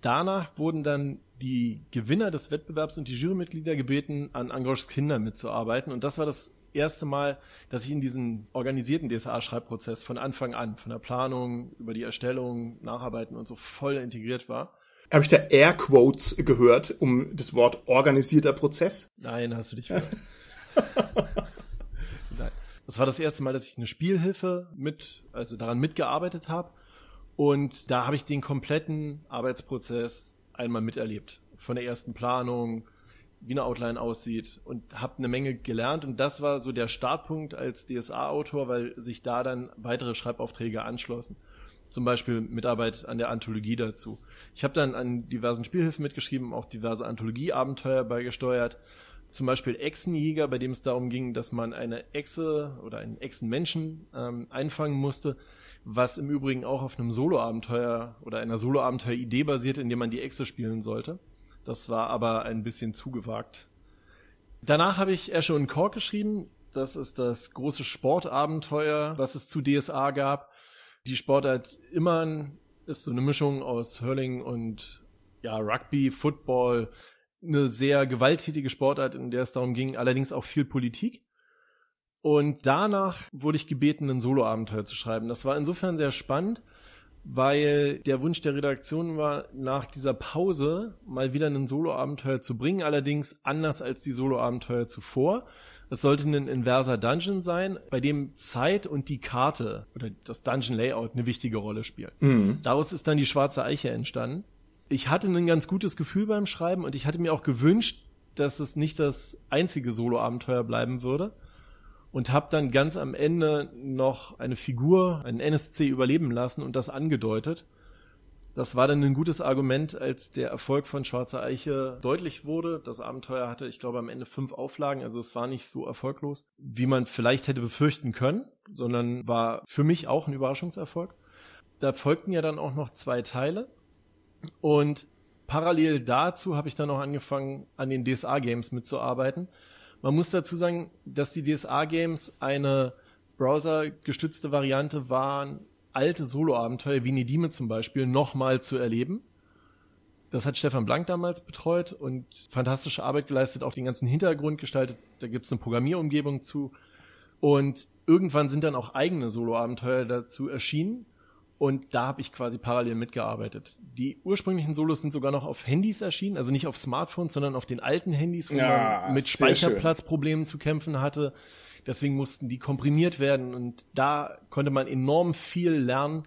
Danach wurden dann die Gewinner des Wettbewerbs und die Jurymitglieder gebeten, an Angoschs Kinder mitzuarbeiten. Und das war das erste Mal, dass ich in diesen organisierten DSA-Schreibprozess von Anfang an, von der Planung über die Erstellung, Nacharbeiten und so voll integriert war. Habe ich da Airquotes gehört, um das Wort organisierter Prozess? Nein, hast du dich *laughs* Nein. Das war das erste Mal, dass ich eine Spielhilfe mit, also daran mitgearbeitet habe. Und da habe ich den kompletten Arbeitsprozess einmal miterlebt. Von der ersten Planung, wie eine Outline aussieht und habe eine Menge gelernt und das war so der Startpunkt als DSA-Autor, weil sich da dann weitere Schreibaufträge anschlossen. Zum Beispiel Mitarbeit an der Anthologie dazu. Ich habe dann an diversen Spielhilfen mitgeschrieben, auch diverse Anthologie-Abenteuer beigesteuert. Zum Beispiel Echsenjäger, bei dem es darum ging, dass man eine Echse oder einen Echsenmenschen ähm, einfangen musste, was im Übrigen auch auf einem Solo-Abenteuer oder einer Solo-Abenteuer-Idee basiert, in dem man die Echse spielen sollte. Das war aber ein bisschen zugewagt. Danach habe ich Asche und Kork geschrieben. Das ist das große Sportabenteuer, was es zu DSA gab. Die Sportart immer ist so eine Mischung aus Hurling und ja, Rugby, Football, eine sehr gewalttätige Sportart, in der es darum ging, allerdings auch viel Politik. Und danach wurde ich gebeten, ein Soloabenteuer zu schreiben. Das war insofern sehr spannend, weil der Wunsch der Redaktion war, nach dieser Pause mal wieder ein Solo-Abenteuer zu bringen, allerdings anders als die Solo-Abenteuer zuvor. Es sollte ein inverser Dungeon sein, bei dem Zeit und die Karte oder das Dungeon Layout eine wichtige Rolle spielen. Mhm. Daraus ist dann die schwarze Eiche entstanden. Ich hatte ein ganz gutes Gefühl beim Schreiben und ich hatte mir auch gewünscht, dass es nicht das einzige Solo-Abenteuer bleiben würde und habe dann ganz am Ende noch eine Figur, einen NSC überleben lassen und das angedeutet. Das war dann ein gutes Argument, als der Erfolg von Schwarze Eiche deutlich wurde. Das Abenteuer hatte, ich glaube, am Ende fünf Auflagen, also es war nicht so erfolglos, wie man vielleicht hätte befürchten können, sondern war für mich auch ein Überraschungserfolg. Da folgten ja dann auch noch zwei Teile und parallel dazu habe ich dann noch angefangen, an den DSA-Games mitzuarbeiten. Man muss dazu sagen, dass die DSA-Games eine browsergestützte Variante waren, alte Solo-Abenteuer wie Nedime zum Beispiel nochmal zu erleben. Das hat Stefan Blank damals betreut und fantastische Arbeit geleistet, auch den ganzen Hintergrund gestaltet. Da gibt es eine Programmierumgebung zu. Und irgendwann sind dann auch eigene Solo-Abenteuer dazu erschienen. Und da habe ich quasi parallel mitgearbeitet. Die ursprünglichen Solos sind sogar noch auf Handys erschienen, also nicht auf Smartphones, sondern auf den alten Handys, wo ja, man mit Speicherplatzproblemen zu kämpfen hatte. Deswegen mussten die komprimiert werden und da konnte man enorm viel lernen,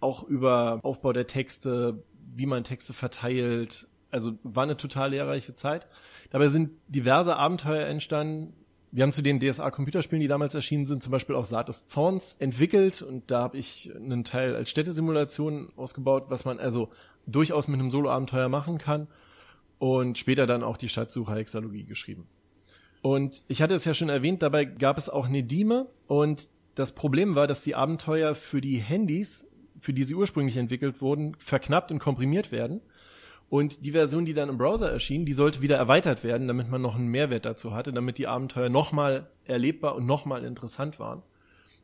auch über Aufbau der Texte, wie man Texte verteilt. Also war eine total lehrreiche Zeit. Dabei sind diverse Abenteuer entstanden. Wir haben zu den DSA-Computerspielen, die damals erschienen sind, zum Beispiel auch Saat des Zorns entwickelt und da habe ich einen Teil als Städtesimulation ausgebaut, was man also durchaus mit einem Solo-Abenteuer machen kann und später dann auch die Stadtsucher-Hexalogie geschrieben. Und ich hatte es ja schon erwähnt, dabei gab es auch Nedime und das Problem war, dass die Abenteuer für die Handys, für die sie ursprünglich entwickelt wurden, verknappt und komprimiert werden. Und die Version, die dann im Browser erschien, die sollte wieder erweitert werden, damit man noch einen Mehrwert dazu hatte, damit die Abenteuer nochmal erlebbar und nochmal interessant waren.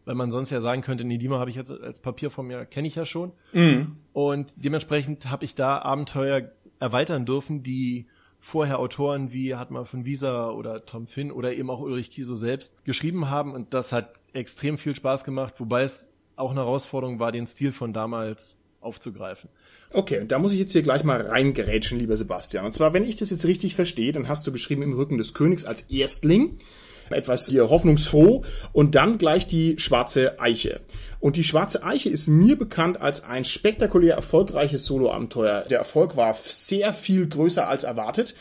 Weil man sonst ja sagen könnte, Nedima habe ich jetzt als Papier von mir, kenne ich ja schon. Mhm. Und dementsprechend habe ich da Abenteuer erweitern dürfen, die vorher Autoren wie Hartmann von Wieser oder Tom Finn oder eben auch Ulrich Kiso selbst geschrieben haben und das hat extrem viel Spaß gemacht, wobei es auch eine Herausforderung war, den Stil von damals aufzugreifen. Okay, und da muss ich jetzt hier gleich mal reingerätschen, lieber Sebastian. Und zwar, wenn ich das jetzt richtig verstehe, dann hast du geschrieben im Rücken des Königs als Erstling etwas hier hoffnungsfroh und dann gleich die schwarze Eiche. Und die schwarze Eiche ist mir bekannt als ein spektakulär erfolgreiches Solo-Abenteuer. Der Erfolg war sehr viel größer als erwartet.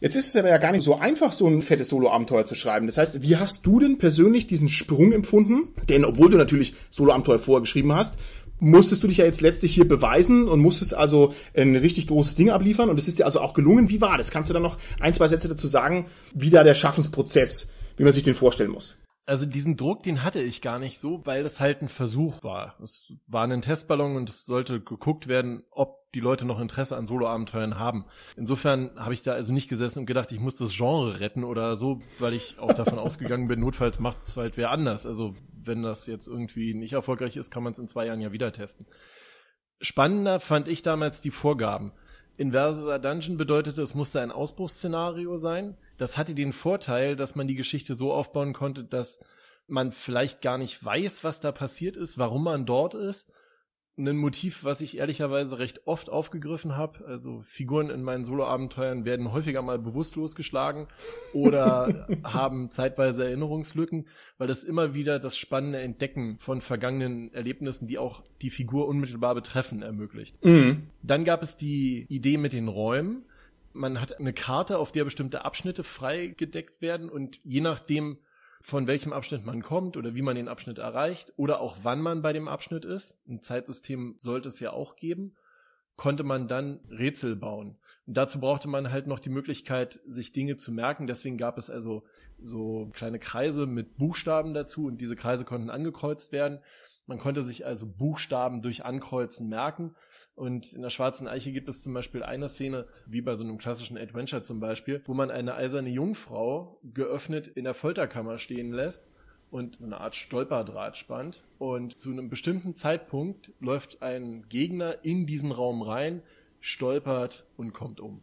Jetzt ist es aber ja gar nicht so einfach, so ein fettes Solo-Abenteuer zu schreiben. Das heißt, wie hast du denn persönlich diesen Sprung empfunden? Denn obwohl du natürlich Solo-Abenteuer vorher geschrieben hast, musstest du dich ja jetzt letztlich hier beweisen und musstest also ein richtig großes Ding abliefern und es ist dir also auch gelungen. Wie war das? Kannst du da noch ein, zwei Sätze dazu sagen, wie da der Schaffensprozess wie man sich den vorstellen muss. Also diesen Druck, den hatte ich gar nicht so, weil das halt ein Versuch war. Es war ein Testballon und es sollte geguckt werden, ob die Leute noch Interesse an Solo-Abenteuern haben. Insofern habe ich da also nicht gesessen und gedacht, ich muss das Genre retten oder so, weil ich auch davon *laughs* ausgegangen bin, notfalls macht es halt wer anders. Also wenn das jetzt irgendwie nicht erfolgreich ist, kann man es in zwei Jahren ja wieder testen. Spannender fand ich damals die Vorgaben. Inverser Dungeon bedeutete, es musste ein Ausbruchsszenario sein das hatte den Vorteil, dass man die Geschichte so aufbauen konnte, dass man vielleicht gar nicht weiß, was da passiert ist, warum man dort ist. Ein Motiv, was ich ehrlicherweise recht oft aufgegriffen habe. Also Figuren in meinen Solo-Abenteuern werden häufiger mal bewusstlos geschlagen oder *laughs* haben zeitweise Erinnerungslücken, weil das immer wieder das spannende Entdecken von vergangenen Erlebnissen, die auch die Figur unmittelbar betreffen, ermöglicht. Mhm. Dann gab es die Idee mit den Räumen man hat eine Karte, auf der bestimmte Abschnitte freigedeckt werden und je nachdem, von welchem Abschnitt man kommt oder wie man den Abschnitt erreicht oder auch wann man bei dem Abschnitt ist, ein Zeitsystem sollte es ja auch geben, konnte man dann Rätsel bauen. Und dazu brauchte man halt noch die Möglichkeit, sich Dinge zu merken. Deswegen gab es also so kleine Kreise mit Buchstaben dazu und diese Kreise konnten angekreuzt werden. Man konnte sich also Buchstaben durch Ankreuzen merken und in der Schwarzen Eiche gibt es zum Beispiel eine Szene, wie bei so einem klassischen Adventure zum Beispiel, wo man eine eiserne Jungfrau geöffnet in der Folterkammer stehen lässt und so eine Art Stolperdraht spannt. Und zu einem bestimmten Zeitpunkt läuft ein Gegner in diesen Raum rein, stolpert und kommt um.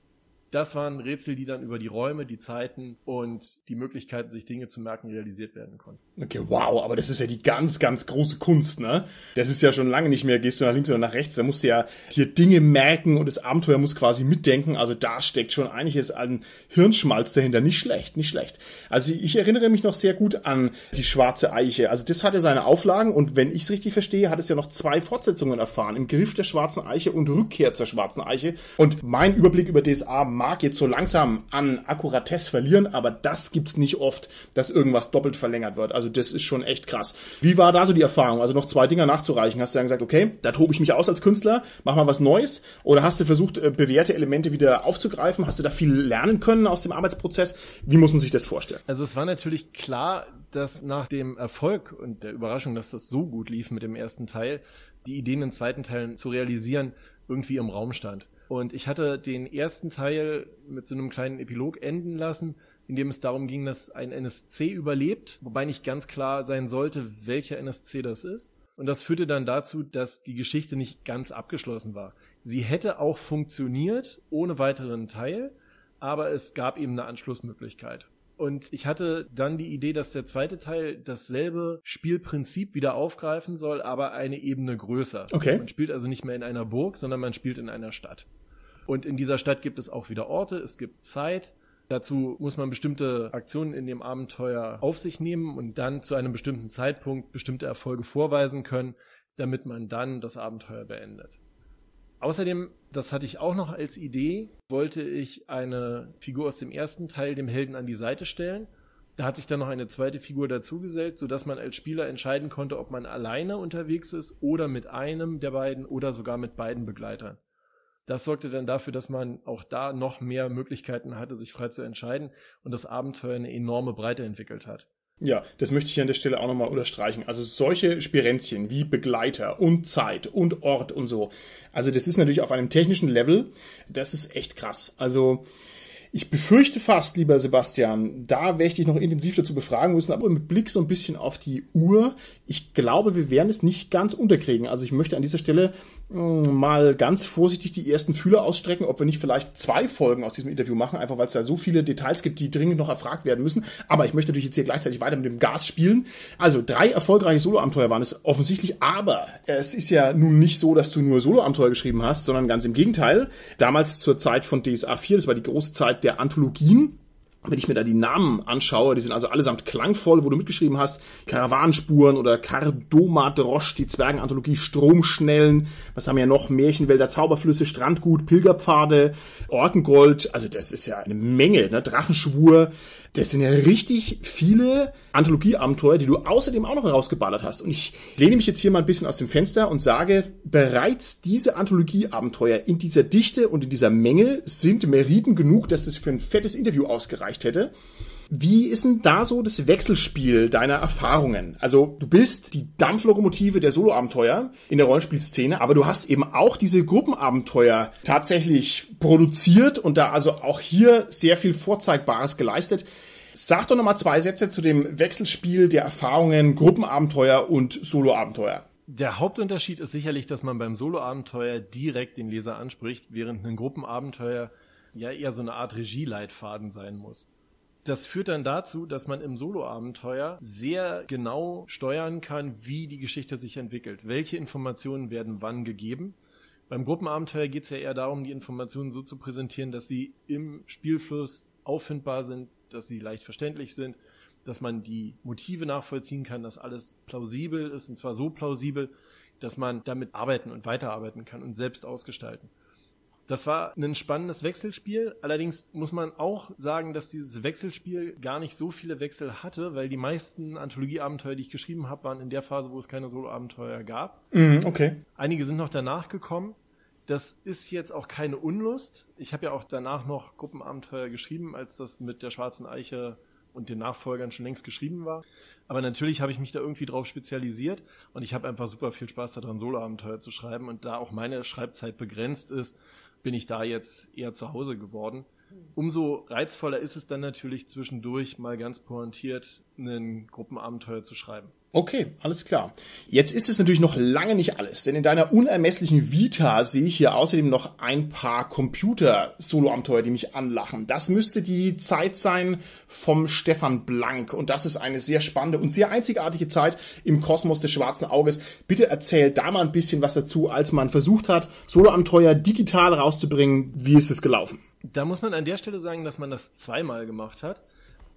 Das waren Rätsel, die dann über die Räume, die Zeiten und die Möglichkeiten, sich Dinge zu merken, realisiert werden konnten. Okay, wow, aber das ist ja die ganz, ganz große Kunst, ne? Das ist ja schon lange nicht mehr, gehst du nach links oder nach rechts, da musst du ja dir Dinge merken und das Abenteuer muss quasi mitdenken. Also da steckt schon einiges an Hirnschmalz dahinter. Nicht schlecht, nicht schlecht. Also ich erinnere mich noch sehr gut an die schwarze Eiche. Also das hatte seine Auflagen und wenn ich es richtig verstehe, hat es ja noch zwei Fortsetzungen erfahren. Im Griff der schwarzen Eiche und Rückkehr zur schwarzen Eiche. Und mein Überblick über DSA mag jetzt so langsam an Akkuratesse verlieren, aber das gibt's nicht oft, dass irgendwas doppelt verlängert wird. Also das ist schon echt krass. Wie war da so die Erfahrung? Also noch zwei Dinger nachzureichen. Hast du dann gesagt, okay, da tobe ich mich aus als Künstler, mach mal was Neues? Oder hast du versucht, äh, bewährte Elemente wieder aufzugreifen? Hast du da viel lernen können aus dem Arbeitsprozess? Wie muss man sich das vorstellen? Also es war natürlich klar, dass nach dem Erfolg und der Überraschung, dass das so gut lief mit dem ersten Teil, die Ideen in zweiten Teilen zu realisieren, irgendwie im Raum stand. Und ich hatte den ersten Teil mit so einem kleinen Epilog enden lassen, in dem es darum ging, dass ein NSC überlebt, wobei nicht ganz klar sein sollte, welcher NSC das ist. Und das führte dann dazu, dass die Geschichte nicht ganz abgeschlossen war. Sie hätte auch funktioniert ohne weiteren Teil, aber es gab eben eine Anschlussmöglichkeit. Und ich hatte dann die Idee, dass der zweite Teil dasselbe Spielprinzip wieder aufgreifen soll, aber eine Ebene größer. Okay. Man spielt also nicht mehr in einer Burg, sondern man spielt in einer Stadt. Und in dieser Stadt gibt es auch wieder Orte, es gibt Zeit. Dazu muss man bestimmte Aktionen in dem Abenteuer auf sich nehmen und dann zu einem bestimmten Zeitpunkt bestimmte Erfolge vorweisen können, damit man dann das Abenteuer beendet. Außerdem, das hatte ich auch noch als Idee, wollte ich eine Figur aus dem ersten Teil dem Helden an die Seite stellen. Da hat sich dann noch eine zweite Figur dazugesellt, sodass man als Spieler entscheiden konnte, ob man alleine unterwegs ist oder mit einem der beiden oder sogar mit beiden Begleitern. Das sorgte dann dafür, dass man auch da noch mehr Möglichkeiten hatte, sich frei zu entscheiden und das Abenteuer eine enorme Breite entwickelt hat. Ja, das möchte ich an der Stelle auch nochmal unterstreichen. Also solche Spirenzchen wie Begleiter und Zeit und Ort und so. Also das ist natürlich auf einem technischen Level, das ist echt krass. Also ich befürchte fast, lieber Sebastian, da werde ich dich noch intensiv dazu befragen müssen, aber mit Blick so ein bisschen auf die Uhr. Ich glaube, wir werden es nicht ganz unterkriegen. Also ich möchte an dieser Stelle mal ganz vorsichtig die ersten Fühler ausstrecken, ob wir nicht vielleicht zwei Folgen aus diesem Interview machen, einfach weil es da so viele Details gibt, die dringend noch erfragt werden müssen. Aber ich möchte natürlich jetzt hier gleichzeitig weiter mit dem Gas spielen. Also drei erfolgreiche Soloabenteuer waren es offensichtlich, aber es ist ja nun nicht so, dass du nur Soloabenteuer geschrieben hast, sondern ganz im Gegenteil. Damals zur Zeit von DSA 4, das war die große Zeit der Anthologien. Wenn ich mir da die Namen anschaue, die sind also allesamt klangvoll, wo du mitgeschrieben hast, Karawannenspuren oder Kardomadrosch, die Zwergenanthologie, Stromschnellen, was haben wir noch, Märchenwälder, Zauberflüsse, Strandgut, Pilgerpfade, Orkengold, also das ist ja eine Menge, ne? Drachenschwur, das sind ja richtig viele Anthologieabenteuer, die du außerdem auch noch herausgeballert hast. Und ich lehne mich jetzt hier mal ein bisschen aus dem Fenster und sage, bereits diese Anthologieabenteuer in dieser Dichte und in dieser Menge sind Meriten genug, dass es für ein fettes Interview ausgereicht hätte. Wie ist denn da so das Wechselspiel deiner Erfahrungen? Also du bist die Dampflokomotive der Soloabenteuer in der Rollenspielszene, aber du hast eben auch diese Gruppenabenteuer tatsächlich produziert und da also auch hier sehr viel Vorzeigbares geleistet. Sag doch nochmal zwei Sätze zu dem Wechselspiel der Erfahrungen Gruppenabenteuer und Soloabenteuer. Der Hauptunterschied ist sicherlich, dass man beim Soloabenteuer direkt den Leser anspricht, während ein Gruppenabenteuer ja eher so eine Art Regieleitfaden sein muss. Das führt dann dazu, dass man im Soloabenteuer sehr genau steuern kann, wie die Geschichte sich entwickelt. Welche Informationen werden wann gegeben. Beim Gruppenabenteuer geht es ja eher darum, die Informationen so zu präsentieren, dass sie im Spielfluss auffindbar sind, dass sie leicht verständlich sind, dass man die Motive nachvollziehen kann, dass alles plausibel ist und zwar so plausibel, dass man damit arbeiten und weiterarbeiten kann und selbst ausgestalten. Das war ein spannendes Wechselspiel. Allerdings muss man auch sagen, dass dieses Wechselspiel gar nicht so viele Wechsel hatte, weil die meisten Anthologieabenteuer, die ich geschrieben habe, waren in der Phase, wo es keine Soloabenteuer gab. Mhm, okay. Einige sind noch danach gekommen. Das ist jetzt auch keine Unlust. Ich habe ja auch danach noch Gruppenabenteuer geschrieben, als das mit der Schwarzen Eiche und den Nachfolgern schon längst geschrieben war. Aber natürlich habe ich mich da irgendwie drauf spezialisiert und ich habe einfach super viel Spaß daran, Soloabenteuer zu schreiben. Und da auch meine Schreibzeit begrenzt ist, bin ich da jetzt eher zu Hause geworden. Umso reizvoller ist es dann natürlich zwischendurch mal ganz pointiert ein Gruppenabenteuer zu schreiben. Okay, alles klar. Jetzt ist es natürlich noch lange nicht alles, denn in deiner unermesslichen Vita sehe ich hier außerdem noch ein paar Computer-Solo-Abenteuer, die mich anlachen. Das müsste die Zeit sein vom Stefan Blank und das ist eine sehr spannende und sehr einzigartige Zeit im Kosmos des schwarzen Auges. Bitte erzähl da mal ein bisschen was dazu, als man versucht hat, Solo-Abenteuer digital rauszubringen. Wie ist es gelaufen? Da muss man an der Stelle sagen, dass man das zweimal gemacht hat.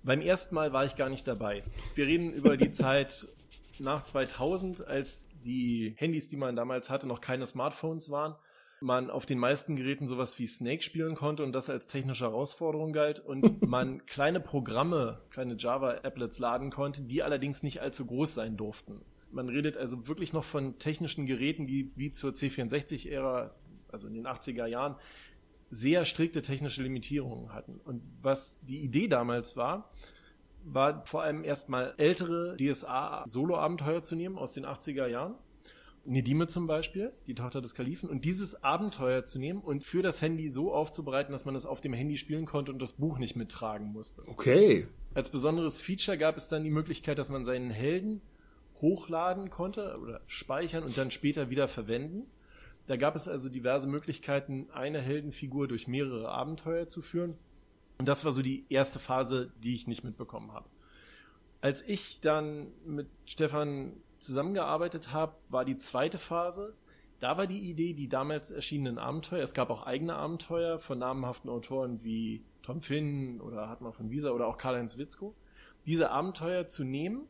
Beim ersten Mal war ich gar nicht dabei. Wir reden über die *laughs* Zeit nach 2000, als die Handys, die man damals hatte, noch keine Smartphones waren. man auf den meisten Geräten sowas wie Snake spielen konnte und das als technische Herausforderung galt und *laughs* man kleine Programme, kleine Java-Applets laden konnte, die allerdings nicht allzu groß sein durften. Man redet also wirklich noch von technischen Geräten, die wie zur C64-Ära, also in den 80er Jahren, sehr strikte technische Limitierungen hatten. Und was die Idee damals war, war vor allem erstmal ältere DSA-Solo-Abenteuer zu nehmen aus den 80er Jahren. Nedime zum Beispiel, die Tochter des Kalifen, und dieses Abenteuer zu nehmen und für das Handy so aufzubereiten, dass man es auf dem Handy spielen konnte und das Buch nicht mittragen musste. Okay. Als besonderes Feature gab es dann die Möglichkeit, dass man seinen Helden hochladen konnte oder speichern und dann später wieder verwenden. Da gab es also diverse Möglichkeiten, eine Heldenfigur durch mehrere Abenteuer zu führen. Und das war so die erste Phase, die ich nicht mitbekommen habe. Als ich dann mit Stefan zusammengearbeitet habe, war die zweite Phase. Da war die Idee, die damals erschienenen Abenteuer. Es gab auch eigene Abenteuer von namenhaften Autoren wie Tom Finn oder Hartmann von Wieser oder auch Karl-Heinz Witzko. Diese Abenteuer zu nehmen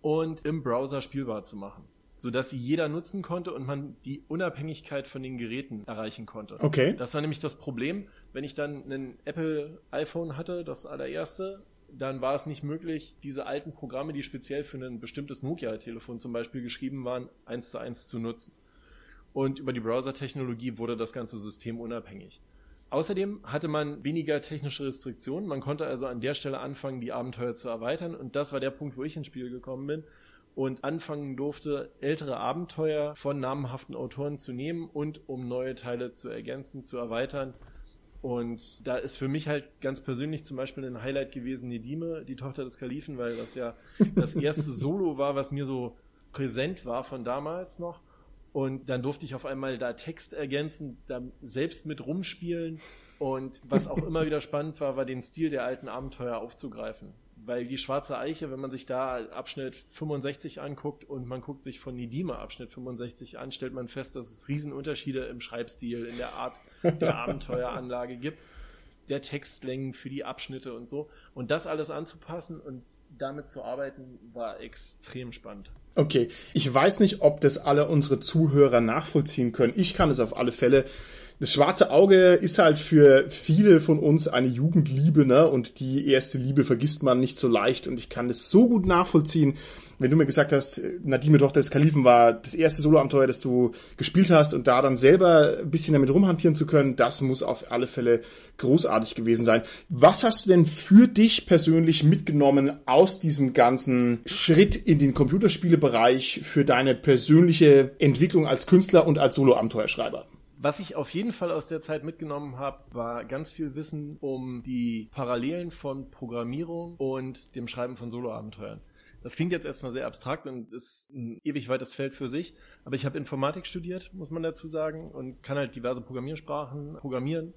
und im Browser spielbar zu machen sodass sie jeder nutzen konnte und man die Unabhängigkeit von den Geräten erreichen konnte. Okay. Das war nämlich das Problem, wenn ich dann ein Apple iPhone hatte, das allererste, dann war es nicht möglich, diese alten Programme, die speziell für ein bestimmtes Nokia-Telefon zum Beispiel geschrieben waren, eins zu eins zu nutzen. Und über die Browser-Technologie wurde das ganze System unabhängig. Außerdem hatte man weniger technische Restriktionen. Man konnte also an der Stelle anfangen, die Abenteuer zu erweitern. Und das war der Punkt, wo ich ins Spiel gekommen bin und anfangen durfte, ältere Abenteuer von namhaften Autoren zu nehmen und um neue Teile zu ergänzen, zu erweitern. Und da ist für mich halt ganz persönlich zum Beispiel ein Highlight gewesen Nedime, die Tochter des Kalifen, weil das ja das *laughs* erste Solo war, was mir so präsent war von damals noch. Und dann durfte ich auf einmal da Text ergänzen, da selbst mit rumspielen. Und was auch immer wieder spannend war, war den Stil der alten Abenteuer aufzugreifen weil die Schwarze Eiche, wenn man sich da Abschnitt 65 anguckt und man guckt sich von Nidima Abschnitt 65 an, stellt man fest, dass es Riesenunterschiede im Schreibstil, in der Art der Abenteueranlage gibt, der Textlängen für die Abschnitte und so. Und das alles anzupassen und damit zu arbeiten, war extrem spannend. Okay, ich weiß nicht, ob das alle unsere Zuhörer nachvollziehen können. Ich kann es auf alle Fälle das schwarze Auge ist halt für viele von uns eine Jugendliebe, ne? Und die erste Liebe vergisst man nicht so leicht. Und ich kann das so gut nachvollziehen, wenn du mir gesagt hast, Nadine Tochter des Kalifen war das erste Soloabenteuer, das du gespielt hast und da dann selber ein bisschen damit rumhantieren zu können, das muss auf alle Fälle großartig gewesen sein. Was hast du denn für dich persönlich mitgenommen aus diesem ganzen Schritt in den Computerspielebereich für deine persönliche Entwicklung als Künstler und als Soloabenteuerschreiber? Was ich auf jeden Fall aus der Zeit mitgenommen habe, war ganz viel Wissen um die Parallelen von Programmierung und dem Schreiben von Soloabenteuern. Das klingt jetzt erstmal sehr abstrakt und ist ein ewig weites Feld für sich, aber ich habe Informatik studiert, muss man dazu sagen, und kann halt diverse Programmiersprachen programmieren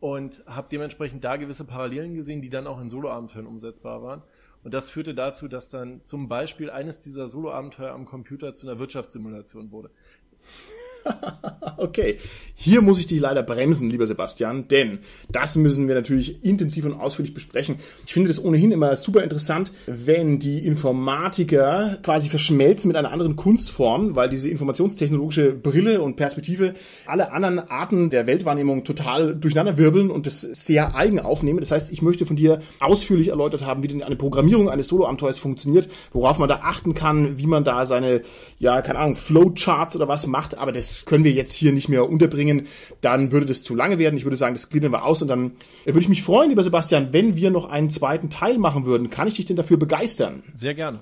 und habe dementsprechend da gewisse Parallelen gesehen, die dann auch in Soloabenteuern umsetzbar waren. Und das führte dazu, dass dann zum Beispiel eines dieser Soloabenteuer am Computer zu einer Wirtschaftssimulation wurde. *laughs* okay, hier muss ich dich leider bremsen, lieber Sebastian, denn das müssen wir natürlich intensiv und ausführlich besprechen. Ich finde das ohnehin immer super interessant, wenn die Informatiker quasi verschmelzen mit einer anderen Kunstform, weil diese informationstechnologische Brille und Perspektive alle anderen Arten der Weltwahrnehmung total durcheinander wirbeln und das sehr eigen aufnehmen. Das heißt, ich möchte von dir ausführlich erläutert haben, wie denn eine Programmierung eines Solo-Abenteuers funktioniert, worauf man da achten kann, wie man da seine, ja, keine Ahnung, Flowcharts oder was macht, aber das können wir jetzt hier nicht mehr unterbringen, dann würde das zu lange werden. Ich würde sagen, das gliedern wir aus und dann würde ich mich freuen, lieber Sebastian, wenn wir noch einen zweiten Teil machen würden. Kann ich dich denn dafür begeistern? Sehr gerne.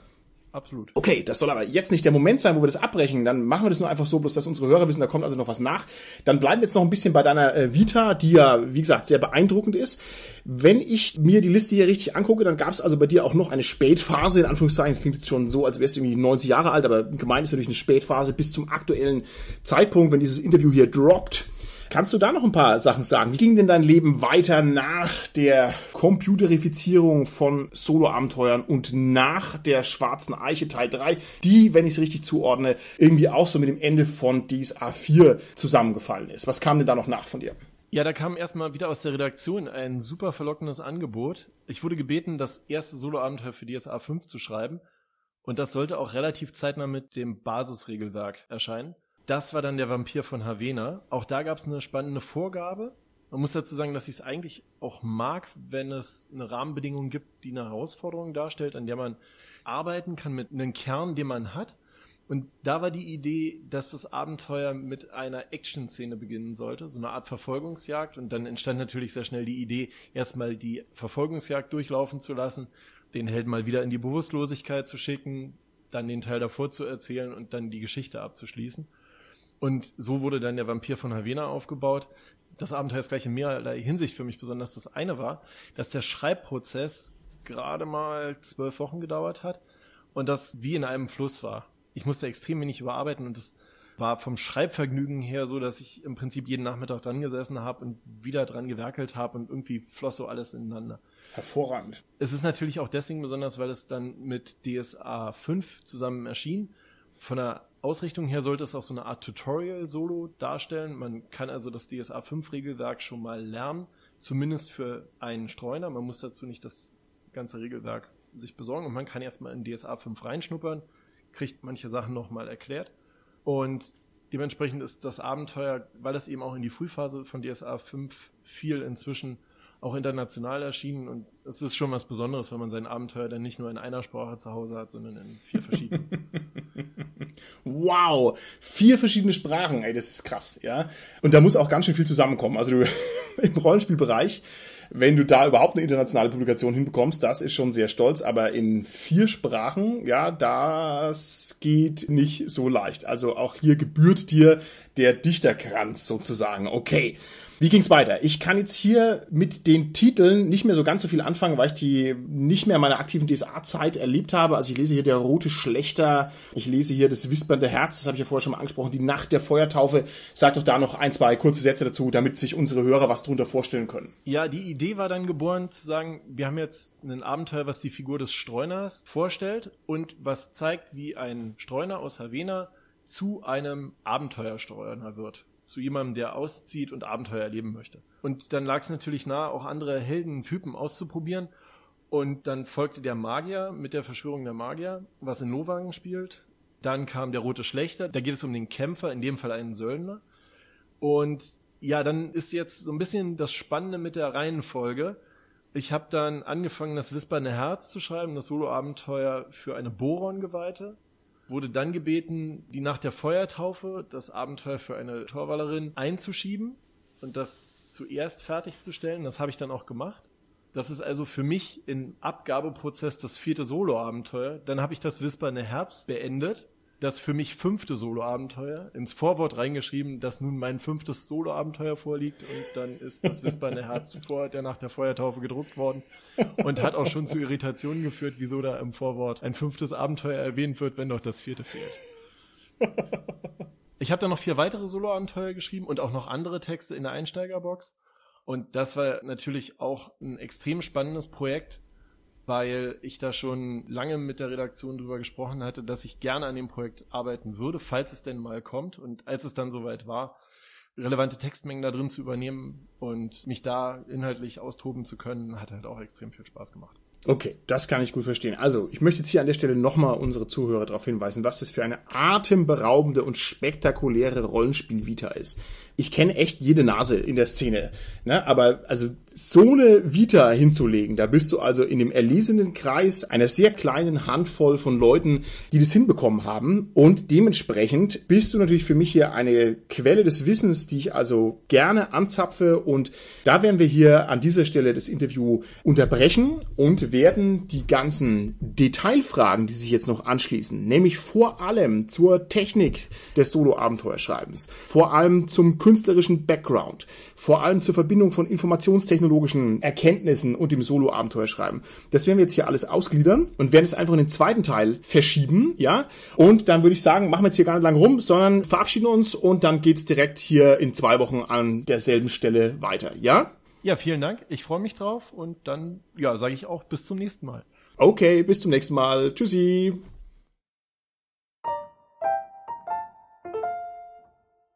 Absolut. Okay, das soll aber jetzt nicht der Moment sein, wo wir das abbrechen. Dann machen wir das nur einfach so, bloß dass unsere Hörer wissen, da kommt also noch was nach. Dann bleiben wir jetzt noch ein bisschen bei deiner äh, Vita, die ja, wie gesagt, sehr beeindruckend ist. Wenn ich mir die Liste hier richtig angucke, dann gab es also bei dir auch noch eine Spätphase, in Anführungszeichen. Das klingt jetzt schon so, als wärst du irgendwie 90 Jahre alt, aber gemeint ist natürlich eine Spätphase bis zum aktuellen Zeitpunkt, wenn dieses Interview hier droppt. Kannst du da noch ein paar Sachen sagen? Wie ging denn dein Leben weiter nach der Computerifizierung von Solo-Abenteuern und nach der Schwarzen Eiche Teil 3, die, wenn ich es richtig zuordne, irgendwie auch so mit dem Ende von DSA 4 zusammengefallen ist? Was kam denn da noch nach von dir? Ja, da kam erstmal wieder aus der Redaktion ein super verlockendes Angebot. Ich wurde gebeten, das erste Solo-Abenteuer für DSA 5 zu schreiben. Und das sollte auch relativ zeitnah mit dem Basisregelwerk erscheinen. Das war dann der Vampir von Havena. Auch da gab es eine spannende Vorgabe. Man muss dazu sagen, dass ich es eigentlich auch mag, wenn es eine Rahmenbedingung gibt, die eine Herausforderung darstellt, an der man arbeiten kann mit einem Kern, den man hat. Und da war die Idee, dass das Abenteuer mit einer Action-Szene beginnen sollte, so eine Art Verfolgungsjagd. Und dann entstand natürlich sehr schnell die Idee, erstmal die Verfolgungsjagd durchlaufen zu lassen, den Helden mal wieder in die Bewusstlosigkeit zu schicken, dann den Teil davor zu erzählen und dann die Geschichte abzuschließen. Und so wurde dann der Vampir von Havena aufgebaut. Das Abenteuer ist gleich in mehrerlei Hinsicht für mich besonders. Das eine war, dass der Schreibprozess gerade mal zwölf Wochen gedauert hat und das wie in einem Fluss war ich musste extrem wenig überarbeiten und das war vom Schreibvergnügen her so, dass ich im Prinzip jeden Nachmittag dran gesessen habe und wieder dran gewerkelt habe und irgendwie floss so alles ineinander. Hervorragend. Es ist natürlich auch deswegen besonders, weil es dann mit DSA 5 zusammen erschien. Von der Ausrichtung her sollte es auch so eine Art Tutorial-Solo darstellen. Man kann also das DSA 5 Regelwerk schon mal lernen, zumindest für einen Streuner. Man muss dazu nicht das ganze Regelwerk sich besorgen und man kann erstmal in DSA 5 reinschnuppern kriegt manche Sachen nochmal erklärt. Und dementsprechend ist das Abenteuer, weil das eben auch in die Frühphase von DSA 5 fiel, inzwischen auch international erschienen und es ist schon was Besonderes, wenn man sein Abenteuer dann nicht nur in einer Sprache zu Hause hat, sondern in vier verschiedenen. *laughs* wow, vier verschiedene Sprachen, ey, das ist krass, ja. Und da muss auch ganz schön viel zusammenkommen. Also du, *laughs* im Rollenspielbereich wenn du da überhaupt eine internationale Publikation hinbekommst, das ist schon sehr stolz, aber in vier Sprachen, ja, das geht nicht so leicht. Also auch hier gebührt dir der Dichterkranz sozusagen. Okay. Wie ging's weiter? Ich kann jetzt hier mit den Titeln nicht mehr so ganz so viel anfangen, weil ich die nicht mehr in meiner aktiven DSA-Zeit erlebt habe. Also ich lese hier der rote Schlechter, ich lese hier das wispernde Herz, das habe ich ja vorher schon mal angesprochen, die Nacht der Feuertaufe. Sag doch da noch ein, zwei kurze Sätze dazu, damit sich unsere Hörer was drunter vorstellen können. Ja, die Idee war dann geboren zu sagen, wir haben jetzt ein Abenteuer, was die Figur des Streuners vorstellt und was zeigt, wie ein Streuner aus Havena zu einem Abenteuerstreuner wird zu jemandem, der auszieht und Abenteuer erleben möchte. Und dann lag es natürlich nahe, auch andere Heldentypen auszuprobieren. Und dann folgte der Magier mit der Verschwörung der Magier, was in Nowagen spielt. Dann kam der Rote Schlechter, da geht es um den Kämpfer, in dem Fall einen Söldner. Und ja, dann ist jetzt so ein bisschen das Spannende mit der Reihenfolge. Ich habe dann angefangen, das Wispernde Herz zu schreiben, das Soloabenteuer für eine Boron-Geweihte wurde dann gebeten, die nach der Feuertaufe das Abenteuer für eine Torwallerin einzuschieben und das zuerst fertigzustellen. Das habe ich dann auch gemacht. Das ist also für mich im Abgabeprozess das vierte Solo-Abenteuer. Dann habe ich das Wispernde Herz beendet das für mich fünfte Solo-Abenteuer ins Vorwort reingeschrieben, dass nun mein fünftes Solo-Abenteuer vorliegt und dann ist das Wispernde Herz *laughs* vor der nach der Feuertaufe gedruckt worden und hat auch schon zu Irritationen geführt, wieso da im Vorwort ein fünftes Abenteuer erwähnt wird, wenn doch das vierte fehlt. Ich habe dann noch vier weitere Solo-Abenteuer geschrieben und auch noch andere Texte in der Einsteigerbox. Und das war natürlich auch ein extrem spannendes Projekt, weil ich da schon lange mit der Redaktion drüber gesprochen hatte, dass ich gerne an dem Projekt arbeiten würde, falls es denn mal kommt. Und als es dann soweit war, relevante Textmengen da drin zu übernehmen und mich da inhaltlich austoben zu können, hat halt auch extrem viel Spaß gemacht. Okay, das kann ich gut verstehen. Also, ich möchte jetzt hier an der Stelle nochmal unsere Zuhörer darauf hinweisen, was das für eine atemberaubende und spektakuläre Rollenspiel-Vita ist. Ich kenne echt jede Nase in der Szene, ne? aber also so eine Vita hinzulegen, da bist du also in dem erlesenen Kreis einer sehr kleinen Handvoll von Leuten, die das hinbekommen haben. Und dementsprechend bist du natürlich für mich hier eine Quelle des Wissens, die ich also gerne anzapfe. Und da werden wir hier an dieser Stelle das Interview unterbrechen und werden die ganzen Detailfragen, die sich jetzt noch anschließen, nämlich vor allem zur Technik des Solo-Abenteuerschreibens, vor allem zum künstlerischen Background, vor allem zur Verbindung von informationstechnologischen Erkenntnissen und dem Solo-Abenteuerschreiben. Das werden wir jetzt hier alles ausgliedern und werden es einfach in den zweiten Teil verschieben, ja. Und dann würde ich sagen, machen wir jetzt hier gar nicht lang rum, sondern verabschieden uns und dann geht's direkt hier in zwei Wochen an derselben Stelle weiter, ja? Ja, vielen Dank. Ich freue mich drauf und dann, ja, sage ich auch bis zum nächsten Mal. Okay, bis zum nächsten Mal. Tschüssi.